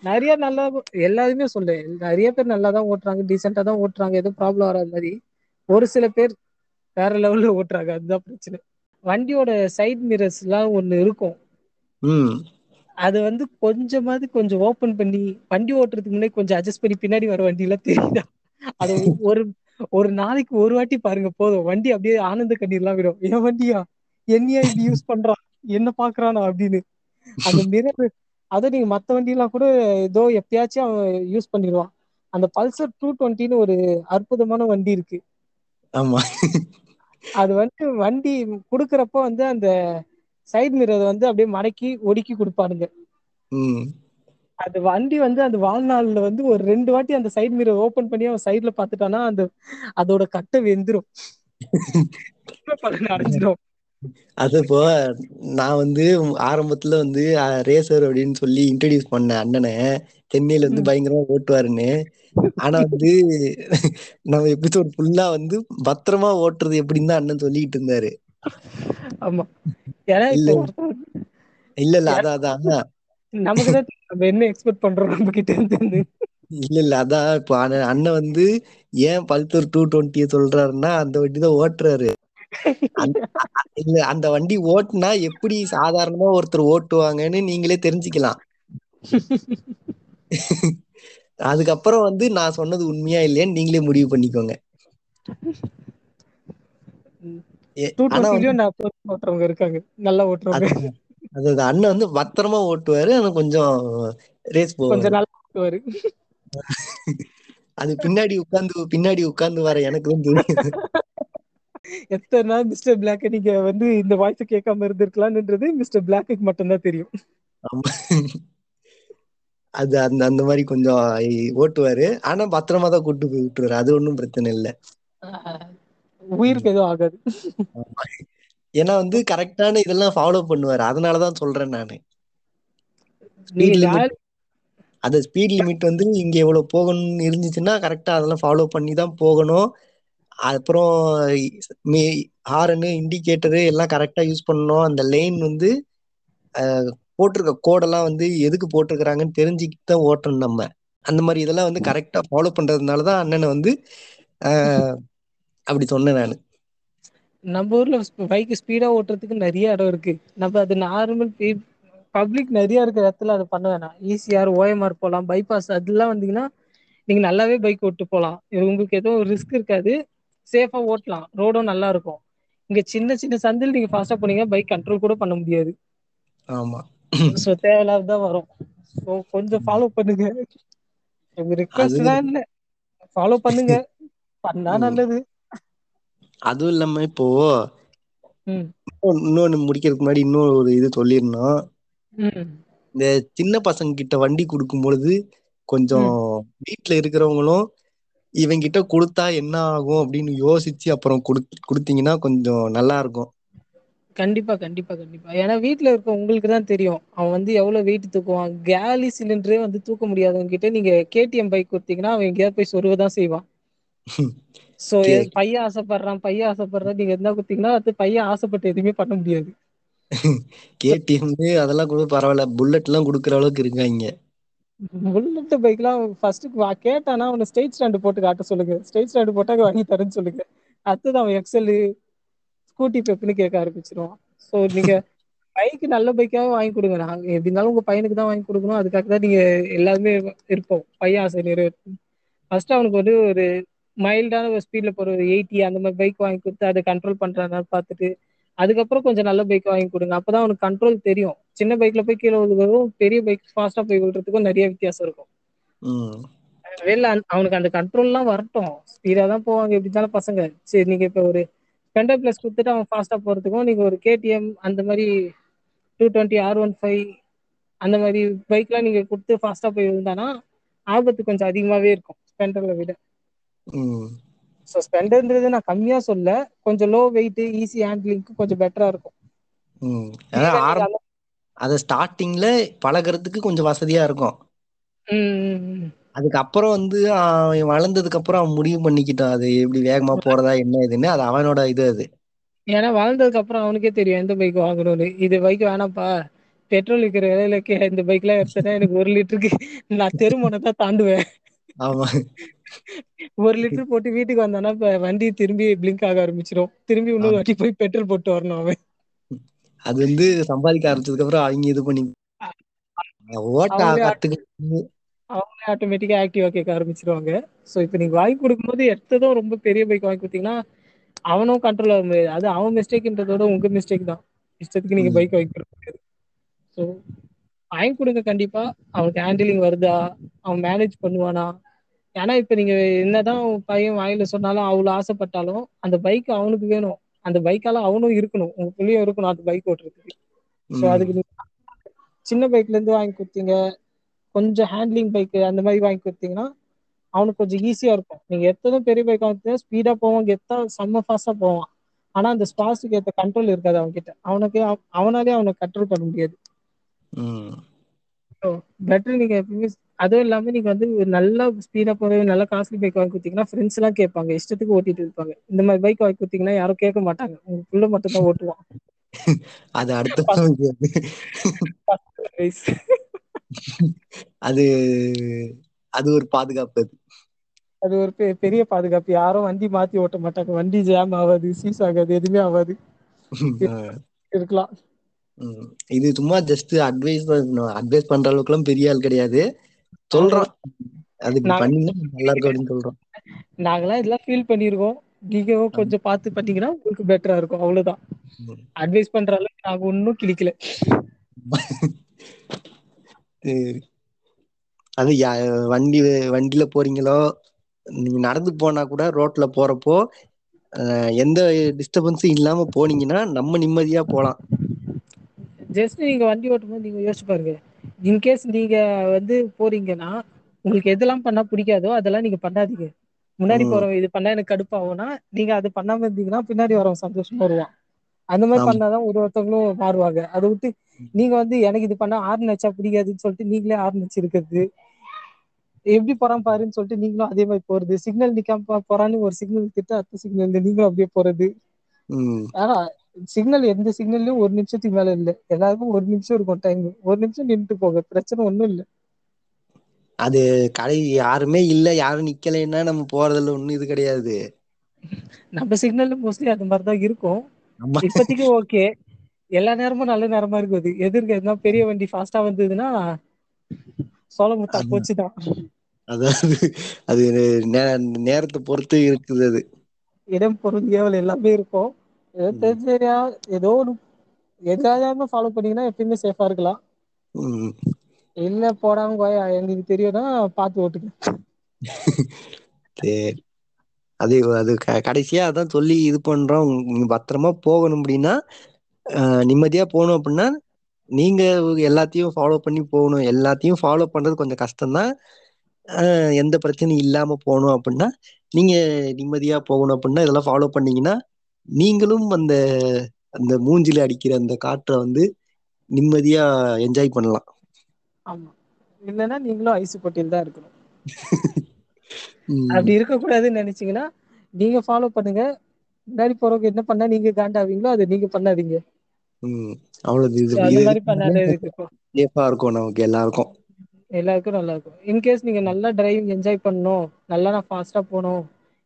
நிறைய நல்லா எல்லாருமே சொல்லு. நிறைய பேர் நல்லா தான் ஓட்டுறாங்க டீசெண்டா தான் ஓட்டுறாங்க எதுவும் ப்ராப்ளம் வராத மாதிரி. ஒரு சில பேர் வேற லெவல்ல ஓட்டுறாங்க அதுதான் பிரச்சனை. வண்டியோட சைட் மிரர்ஸ் எல்லாம் ஒண்ணு இருக்கும். அது வந்து கொஞ்சமாவது கொஞ்சம் ஓபன் பண்ணி வண்டி ஓட்டுறதுக்கு முன்னாடி கொஞ்சம் அட்ஜஸ்ட் பண்ணி பின்னாடி வர வண்டி எல்லாம் தெரியுதா? அது ஒரு ஒரு நாளைக்கு ஒரு வாட்டி பாருங்க போதும். வண்டி அப்படியே ஆனந்த கண்ணீர்லாம் விடும். என் வண்டியா? என்னையா இப்படி யூஸ் பண்றான்? என்ன பாக்குறானா? அப்படின்னு. அந்த மிரர் அதை நீங்க மத்த வண்டி எல்லாம் கூட ஏதோ எப்பயாச்சும் அவன் யூஸ் பண்ணிடுவான். அந்த பல்சர் டூ டுவெண்ட்டின்னு ஒரு அற்புதமான வண்டி இருக்கு. ஆமா. அது வந்து வண்டி குடுக்கறப்ப வந்து அந்த சைடு மிரர் வந்து அப்படியே மடக்கி ஒடுக்கி கொடுப்பானுங்க. ம். அது வண்டி வந்து அந்த வாழ்நாள்ல வந்து ஒரு ரெண்டு வாட்டி அந்த சைடு மிரர் ஓபன் பண்ணி அவன் சைடுல பாத்துட்டானா அந்த அதோட கட்டை வெந்துரும். பலன் அடைஞ்சிரும். அது இப்போ நான் வந்து ஆரம்பத்துல வந்து ரேசர் அப்படின்னு சொல்லி இன்ட்ரடியூஸ் பண்ண அண்ணனை. சென்னையில வந்து. பயங்கரமா ஓட்டுவாருன்னு. ஆனா வந்து நம்ம எபிசோட் ஃபுல்லா வந்து பத்திரமா ஓட்டுறது எப்படின்னு தான் அண்ணன் சொல்லிட்டு இருந்தாரு. ஆமா. இல்ல. இல்ல அதான் அதான். நமக்கு நம்ம என்ன எக்ஸ்பெக்ட் பண்றோம் நம்ம கிட்ட இருந்து. இல்ல இல்ல அதான். இப்போ அண்ணன் வந்து ஏன் பல்சர் டூ டுவெண்ட்டிய சொல்றாருன்னா அந்த வண்டி தான் ஓட்டுறாரு. இல்ல அந்த வண்டி ஓட்டுனா எப்படி சாதாரணமா ஒருத்தர் ஓட்டுவாங்கன்னு நீங்களே தெரிஞ்சுக்கலாம். அதுக்கப்புறம் வந்து நான் சொன்னது உண்மையா இல்லையான்னு நீங்களே முடிவு பண்ணிக்கோங்க. வந்து இருக்காங்க. நல்லா ஓட்டுறவங்க. அது அண்ணன் வந்து பத்திரமா ஓட்டுவாரு ஆனா கொஞ்சம் ரேஸ் போவாரு. கொஞ்சம் நல்லா ஓட்டுவாரு. அது பின்னாடி உட்கார்ந்து பின்னாடி உட்கார்ந்து வர எனக்கு தான் தெரியும். எத்தனை நாள் மிஸ்டர் பிளாக் நீங்க வந்து இந்த வாய்ஸ் கேட்காம இருந்திருக்கலாம்ன்றது மிஸ்டர் பிளாக்கு மட்டும்தான் தெரியும். அது அந்த அந்த மாதிரி கொஞ்சம் ஓட்டுவாரு. ஆனா பத்திரமா தான் கூட்டு போய் விட்டுருவாரு. அது ஒன்றும் பிரச்சனை இல்லை. உயிருக்கு எதுவும் ஆகாது. ஏன்னா வந்து கரெக்டான இதெல்லாம் ஃபாலோ பண்ணுவாரு. அதனாலதான் சொல்றேன் நானு. ஸ்பீட் லிமிட் அது ஸ்பீட் லிமிட் வந்து இங்க எவ்வளவு போகணும்னு இருந்துச்சுன்னா கரெக்டா அதெல்லாம் ஃபாலோ பண்ணி தான் போகணும். அப்புறம் ஹாரனு இண்டிகேட்டரு எல்லாம் கரெக்டா யூஸ் பண்ணணும். அந்த லைன் வந்து போட்டிருக்க கோடெல்லாம் வந்து எதுக்கு போட்டிருக்கிறாங்கன்னு தெரிஞ்சுக்கிட்டு தான் ஓட்டணும் நம்ம. அந்த மாதிரி இதெல்லாம் வந்து கரெக்டா ஃபாலோ பண்றதுனால தான் அண்ணனை வந்து அப்படி சொன்னேன் நான். நம்ம ஊர்ல பைக் ஸ்பீடா ஓட்டுறதுக்கு நிறைய இடம் இருக்கு. நம்ம அது நார்மல் பப்ளிக் நிறைய இருக்கிற இடத்துல அதை பண்ண வேணாம். ஈஸியார் ஓஎம்ஆர் போகலாம் பைபாஸ் அதெல்லாம் வந்தீங்கன்னா நீங்க நல்லாவே பைக் ஓட்டு போகலாம் இது உங்களுக்கு எதுவும் ரிஸ்க் இருக்காது. சேஃபா ஓட்டலாம். ரோடும் நல்லா இருக்கும். இங்க சின்ன சின்ன சந்தில் நீங்க ஃபாஸ்டா போனீங்க பைக் கண்ட்ரோல் கூட பண்ண முடியாது. ஆமா. ஸோ தேவையில்லாததான் வரும். ஸோ கொஞ்சம் ஃபாலோ பண்ணுங்க. ரிக்வஸ்ட் தான் இல்ல. ஃபாலோ பண்ணுங்க. பண்ணா. நல்லது. அதுவும் இல்லாம இப்போ இன்னொன்னு முடிக்கிறதுக்கு முன்னாடி இன்னொரு ஒரு இது சொல்லிடணும் ம். இந்த சின்ன பசங்க கிட்ட வண்டி கொடுக்கும் பொழுது கொஞ்சம் வீட்ல இருக்கிறவங்களும் இவங்க கிட்ட கொடுத்தா என்ன ஆகும் அப்படின்னு யோசிச்சு அப்புறம் குடுத் கொடுத்தீங்கன்னா கொஞ்சம் நல்லா இருக்கும். கண்டிப்பா கண்டிப்பா கண்டிப்பா. ஏன்னா வீட்ல இருக்க உங்களுக்கு தான் தெரியும். அவன் வந்து எவ்வளவு வெயிட் தூக்குவான். கேலி சிலிண்டரே வந்து தூக்க முடியாதவங்க கிட்ட நீங்க கேடிஎம் பைக் கொடுத்தீங்கன்னா அவன் எங்கேயாவது போய் சொருவதான் செய்வான். சோ பையன் ஆசைப்படுறான் பையன் ஆசைப்படுறான். நீங்க என்ன கொடுத்தீங்கன்னா அது பையன் ஆசைப்பட்டு எதுவுமே பண்ண முடியாது. கேடிஎம் அதெல்லாம் கூட பரவாயில்ல. புல்லட் எல்லாம் கொடுக்குற அளவுக்கு இருக்காங்க. புல்லட் பைக்லாம் ஃபர்ஸ்ட் கேட்டானா அவனை ஸ்டேட் ஸ்டாண்டு போட்டு காட்ட சொல்லுங்க. ஸ்டேட் ஸ்டாண்டு போட்டாக்க வாங்கி தரேன்னு சொல்லுங்க. அடுத்தது அவன் எக்ஸல் ஸ்கூட்டி பெப்புன்னு கேட்க ஆரம்பிச்சிருவான். ஸோ நீங்க பைக் நல்ல பைக்காக வாங்கி கொடுங்க. நாங்க எப்படி இருந்தாலும் உங்க பையனுக்கு தான் வாங்கி கொடுக்கணும். அதுக்காக தான் நீங்க எல்லாருமே இருப்போம். பையன் ஆசை நிறைவேற்றும். ஃபர்ஸ்ட் அவனுக்கு வந்து ஒரு மைல்டான ஒரு ஸ்பீட்ல போற ஒரு எயிட்டி அந்த மாதிரி பைக் வாங்கி கொடுத்து அதை கண்ட்ரோல் பண்றான்னு பார்த்துட்டு அதுக்கப்புறம் கொஞ்சம் நல்ல பைக் வாங்கி கொடுங்க. அப்பதான் அவனுக்கு கண்ட்ரோல் தெரியும். சின்ன பைக்ல போய் கீழே விழுகிறதும் பெரிய பைக் ஃபாஸ்டா போய் விழுறதுக்கும் நிறைய வித்தியாசம் இருக்கும். வெளில அந்த- அவனுக்கு அந்த கண்ட்ரோல்லாம் வரட்டும். ஸ்பீடா தான் போவாங்க எப்படி இருந்தாலும் பசங்க. சரி நீங்க இப்ப ஒரு ஸ்பெண்டர் பிளஸ் கொடுத்துட்டு அவன் ஃபாஸ்டா போறதுக்கும் நீங்க ஒரு கேடிஎம் அந்த மாதிரி two twenty R one five அந்த மாதிரி பைக்லாம் நீங்க கொடுத்து ஃபாஸ்டா போய் விழுந்தானா ஆபத்து கொஞ்சம் அதிகமாவே இருக்கும் ஸ்பெண்டர்ல விட. ஸோ ஸ்பெண்டர்ன்றது நான் கம்மியா சொல்ல கொஞ்சம் லோ வெயிட் ஈஸி ஹேண்ட்லிங்க்கு கொஞ்சம் பெட்டரா இருக்கும். அத ஸ்டார்டிங்ல பழகுறதுக்கு கொஞ்சம் வசதியா இருக்கும். அதுக்கப்புறம் வந்து அவன் வளர்ந்ததுக்கு அப்புறம் அவன் முடிவு பண்ணிக்கிட்டான். அது எப்படி வேகமா போறதா என்ன இதுன்னு அது அவனோட இது அது. ஏன்னா வாழ்ந்ததுக்கு அப்புறம் அவனுக்கே தெரியும் எந்த பைக் வாங்கணும்னு. இது பைக் வேணாம்ப்பா. பெட்ரோல் விற்கிற விலையில கே- இந்த பைக்லாம் எடுத்தேன்னா எனக்கு ஒரு லிட்டருக்கு நான் தெருமனை தான் தாண்டுவேன். ஆமா. ஒரு லிட்டர் போட்டு வீட்டுக்கு வந்தானா இப்ப வண்டி திரும்பி பிளிங்க் ஆக ஆரம்பிச்சிடும் திரும்பி இன்னொரு. வாட்டி போய் பெட்ரோல் போட்டு வரணும் அவன். அது வந்து சம்பாதிக்க ஆரம்பிச்சதுக்கு அப்புறம் அவங்க இது பண்ணி ஓட்ட கத்துக்கிட்டு அவங்களே ஆட்டோமேட்டிக்கா ஆக்டிவா கேட்க ஆரம்பிச்சிருவாங்க. சோ இப்ப நீங்க வாங்கி கொடுக்கும்போது எடுத்ததும் ரொம்ப பெரிய பைக் வாங்கி கொடுத்தீங்கன்னா அவனும் கண்ட்ரோல் ஆக முடியாது. அது அவன் மிஸ்டேக்ன்றதோட உங்க மிஸ்டேக் தான். இஷ்டத்துக்கு நீங்க. பைக் வாங்கி கொடுக்க முடியாது. ஸோ வாங்கி கொடுங்க கண்டிப்பா. அவனுக்கு ஹேண்டிலிங் வருதா? அவன் மேனேஜ் பண்ணுவானா? ஏன்னா இப்ப நீங்க என்னதான் பையன் வாயில சொன்னாலும் அவ்வளவு ஆசைப்பட்டாலும் அந்த பைக் அவனுக்கு வேணும். அந்த பைக்கால அவனும் இருக்கணும். உங்க பிள்ளையும் இருக்கணும். அந்த பைக் ஓட்டுறதுக்கு. ஸோ ம். அதுக்கு நீங்க சின்ன பைக்ல இருந்து வாங்கி கொடுத்தீங்க. கொஞ்சம் ஹேண்ட்லிங் பைக் அந்த மாதிரி வாங்கி கொடுத்தீங்கன்னா அவனுக்கு கொஞ்சம் ஈஸியா இருக்கும். நீங்க எத்தனும் பெரிய பைக் வாங்கினா ஸ்பீடா போவான் கெத்தா செம்ம ஃபாஸ்டா போவான். ஆனா அந்த ஸ்பாஸுக்கு ஏற்ற கண்ட்ரோல் இருக்காது அவன் கிட்ட அவனுக்கு அவ- அவனாலே அவனை கண்ட்ரோல் பண்ண முடியாது. பெட்டர் நீங்க எப்பவுமே அதுவும் இல்லாம நீங்க வந்து ஒரு நல்ல ஸ்பீடா போற நல்ல காஸ்ட்லி பைக் வாங்கி கொடுத்தீங்கன்னா ஃப்ரெண்ட்ஸ் எல்லாம் கேட்பாங்க இஷ்டத்துக்கு ஓட்டிட்டு இருப்பாங்க. இந்த மாதிரி பைக் வாங்கி கொடுத்தீங்கன்னா யாரும் கேட்க மாட்டாங்க. உங்க புள்ள மட்டும் தான் ஓட்டுவான். அது அடுத்த. அது அது ஒரு பாதுகாப்பு அது. அது ஒரு பெரிய பாதுகாப்பு. யாரும் வண்டி மாத்தி ஓட்ட மாட்டாங்க. வண்டி ஜாம் ஆகாது சீஸ் ஆகாது எதுவுமே ஆகாது. இருக்கலாம். இது சும்மா ஜஸ்ட் அட்வைஸ் அட்வைஸ் பண்ற அளவுக்கு எல்லாம் பெரிய ஆள் கிடையாது. சொல்றோம் அது இப்படி நான் பண்ணீங்கன்னா நல்லா இருக்கும் அப்படின்னு சொல்றோம் நாங்களாம் இதெல்லாம் ஃபீல் பண்ணிருக்கோம் நீங்க கொஞ்சம் பார்த்து பண்ணீங்கன்னா உங்களுக்கு பெட்டரா இருக்கும். அவ்வளவுதான். அட்வைஸ் பண்ற அளவுக்கு நாங்க ஒன்னும் கிளிக்கல. அது யா- வண்டி வண்டியில போறீங்களோ? நீங்க நடந்து போனா கூட ரோட்ல போறப்போ எந்த டிஸ்டர்பன்ஸும் இல்லாம போனீங்கன்னா நம்ம நிம்மதியா போலாம். ஜஸ்ட் நீங்க வண்டி ஓட்டும்போது நீங்க யோசிச்சு பாருங்க. இன்கேஸ் நீங்க வந்து போறீங்கன்னா உங்களுக்கு எதெல்லாம் பண்ணா பிடிக்காதோ அதெல்லாம் நீங்க பண்ணாதீங்க. முன்னாடி. போறவன் இது பண்ணா எனக்கு கடுப்பாகும்னா நீங்க அது பண்ணாம இருந்தீங்கன்னா பின்னாடி வரவன் சந்தோஷமா வருவான். அந்த மாதிரி. பண்ணாதான் ஒரு ஒருத்தவங்களும் மாறுவாங்க. அதை விட்டு நீங்க வந்து எனக்கு இது பண்ணா ஆர்ன் வச்சா பிடிக்காதுன்னு சொல்லிட்டு நீங்களே ஆர்ன் வச்சிருக்கிறது. எப்படி போறான் பாருன்னு சொல்லிட்டு நீங்களும் அதே மாதிரி போறது. சிக்னல் நிக்காம போறான்னு ஒரு சிக்னல் திட்டு அடுத்த சிக்னல் நீங்களும் அப்படியே போறது. ஆனா சிக்னல் எந்த சிக்னல்லயும் ஒரு நிமிஷத்துக்கு மேல இல்ல. எல்லாருக்கும் ஒரு நிமிஷம் இருக்கும் டைம் ஒரு நிமிஷம் நின்றுட்டு போக பிரச்சனை ஒண்ணும் இல்ல. அது கடை யாருமே இல்ல யாரும் நிக்கலைன்னா நம்ம போறதுல ஒண்ணும் இது கிடையாது. நம்ம சிக்னல்ல மோஸ்ட்லி அந்த மாதிரிதான் இருக்கும். நம்ம இப்போதைக்கு ஓகே எல்லா நேரமும் நல்ல நேரமா இருக்குது. எதிர்க்க எதுனா பெரிய வண்டி ஃபாஸ்டா வந்ததுன்னா சோழ முத்தா அது- போச்சுதான். அதாவது அது நேரத்தை பொறுத்து இருக்குது அது. இடம் பொருள் ஏவல் எல்லாமே இருக்கும். ஏதோ. தெரிஞ்ச ஏதோ ஒரு எதாவது ஃபாலோ பண்ணீங்கன்னா எப்பயுமே சேஃபா இருக்கலாம். ம். இல்ல போடாம போய் எங்களுக்கு தெரியும்னா பார்த்து ஓட்டுங்க. சரி. அது அது கடைசியா அதான் சொல்லி இது பண்றோம். நீங்க பத்திரமா போகணும் அப்படின்னா அஹ், நிம்மதியா போகணும் அப்படின்னா நீங்க எல்லாத்தையும் ஃபாலோ பண்ணி போகணும். எல்லாத்தையும் ஃபாலோ பண்றது கொஞ்சம் கஷ்டம்தான். அஹ், எந்த பிரச்சனையும் இல்லாம போகணும் அப்படின்னா நீங்க நிம்மதியா போகணும் அப்படின்னா இதெல்லாம் ஃபாலோ பண்ணீங்கன்னா நீங்களும் அந்த அந்த மூஞ்சில அடிக்கிற அந்த காற்றை வந்து நிம்மதியா என்ஜாய் பண்ணலாம். ஆமா. இல்லைன்னா நீங்களும் ஐசு போட்டியில் தான் இருக்கணும். அப்படி இருக்கக்கூடாதுன்னு நினைச்சீங்கன்னா நீங்க ஃபாலோ பண்ணுங்க. முன்னாடி போறவங்க என்ன பண்ணா நீங்க காண்டாவீங்களோ அதை நீங்க பண்ணாதீங்க. இருக்கும். நமக்கு எல்லாருக்கும். எல்லாருக்கும் நல்லா இருக்கும். இன்கேஸ் நீங்க நல்லா டிரைவிங் என்ஜாய் பண்ணணும். நல்லா நான் ஃபாஸ்டா போகணும்.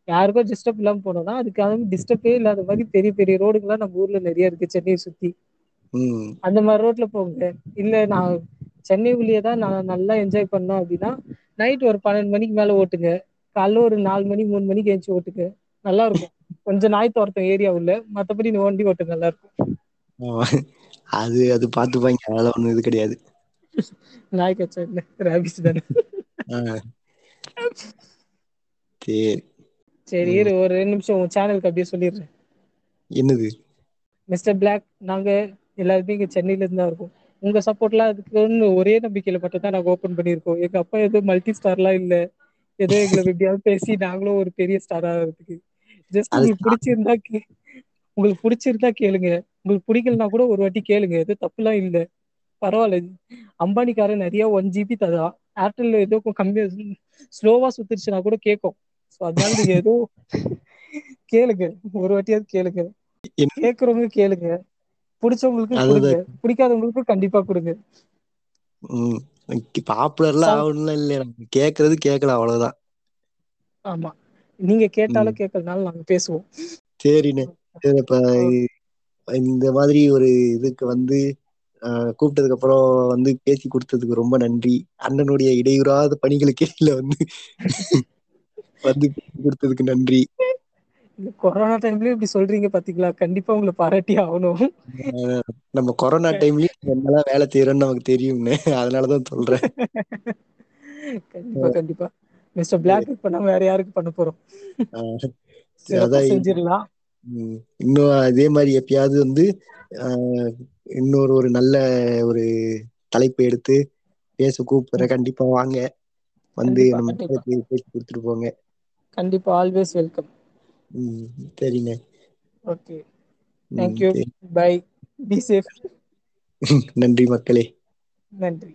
யாருக்கும் டிஸ்டர்ப் இல்லாம போனோம்னா அதுக்காக டிஸ்டர்பே இல்லாத மாதிரி பெரிய பெரிய ரோடுகள்லாம் நம்ம ஊர்ல நிறைய இருக்கு சென்னையை சுத்தி. அந்த மாதிரி ரோட்ல போங்க. இல்ல நான் சென்னை உள்ளே தான் நான் நல்லா என்ஜாய் பண்ணோம் அப்படின்னா நைட் ஒரு பன்னெண்டு மணிக்கு மேல ஓட்டுங்க. காலைல ஒரு நாலு மணி மூணு மணிக்கு எழுந்து ஓட்டுங்க. நல்லா இருக்கும். கொஞ்சம் நாய் துரத்தும் ஏரியா உள்ள மத்தபடி நீ வண்டி ஓட்டு நல்லா இருக்கும். அது அது பாத்துப்பாங்க அதெல்லாம் ஒண்ணும் இது கிடையாது. நாய் கச்சா இல்ல ரேபிஸ் தானே. சரி. சரி இரு ஒரு ரெண்டு நிமிஷம் உன் சேனலுக்கு அப்படியே சொல்லிடுறேன். என்னது? மிஸ்டர் பிளாக் நாங்க எல்லாருமே இங்க சென்னையில இருந்து தான் இருக்கோம். உங்க சப்போர்ட்லாம் அதுக்குன்னு ஒரே நம்பிக்கையில மட்டும் தான் நாங்க ஓபன் பண்ணியிருக்கோம். எங்க அப்பா எதுவும் மல்டி ஸ்டார்லாம் இல்ல. ஏதோ எங்களை எப்படியாவது பேசி நாங்களும் ஒரு பெரிய ஸ்டார் ஆகிறதுக்கு. ஜஸ்ட் உங்களுக்கு பிடிச்சிருந்தா கே- உங்களுக்கு பிடிச்சிருந்தா கேளுங்க. உங்களுக்கு பிடிக்கலனா கூட ஒரு வாட்டி கேளுங்க. எதுவும் தப்புலாம் இல்ல. பரவாயில்ல. அம்பானிக்காரன் நிறைய ஒன் ஜிபி தரா ஏர்டெல்ல ஏதோ கம்மியா ஸ்லோவா சுத்துருச்சுன்னா கூட கேட்கும் ஸோ அதனால நீங்க ஏதோ கேளுங்க. ஒரு வாட்டியாவது கேளுங்க. கேக்குறவங்க கேளுங்க. பிடிச்சவங்களுக்கு. கொடுங்க. பிடிக்காதவங்களுக்கு கண்டிப்பா கொடுங்க. ம். பாப்புலர்லாம் ஆகணும்லாம் இல்ல நம்ம கேக்குறது கேட்கலாம் அவ்வளவுதான். ஆமா. நீங்க கேட்டாலும் கேட்கறதுனால நாங்க பேசுவோம். சரிண்ணே. சரி இப்ப இந்த மாதிரி ஒரு இதுக்கு வந்து கூப்பிட்டதுக்கு அப்புறம் வந்து பேசி கொடுத்ததுக்கு ரொம்ப நன்றி. அண்ணனுடைய இடையூறாத பணிகளுக்கு இடையில வந்து வந்து கொடுத்ததுக்கு நன்றி. இந்த கொரோனா டைம்லயும் இப்படி சொல்றீங்க பாத்தீங்களா? கண்டிப்பா உங்களை பாராட்டி ஆகணும். நம்ம கொரோனா டைம்லயும் என்னெல்லாம் வேலை செய்யறோம்னு நமக்கு தெரியும்னு. அதனாலதான் சொல்றேன். கண்டிப்பா கண்டிப்பா. மிஸ்டர் பிளாக் பண்ணாம வேற யாருக்கு பண்ண போறோம்? செஞ்சிடலாம். இன்னும் அதே மாதிரி எப்பயாவது வந்து இன்னொரு ஒரு நல்ல ஒரு தலைப்பு எடுத்து பேச கூப்பிடுறேன். கண்டிப்பா வாங்க. வந்து நம்ம பேசி கொடுத்துட்டு போங்க. கண்டிப்பா ஆல்வேஸ் வெல்கம் உம் சரிண்ணே ஓகே ம், தேங்க்யூ சரி. பை பி சேஃப் நன்றி மக்களே. நன்றி.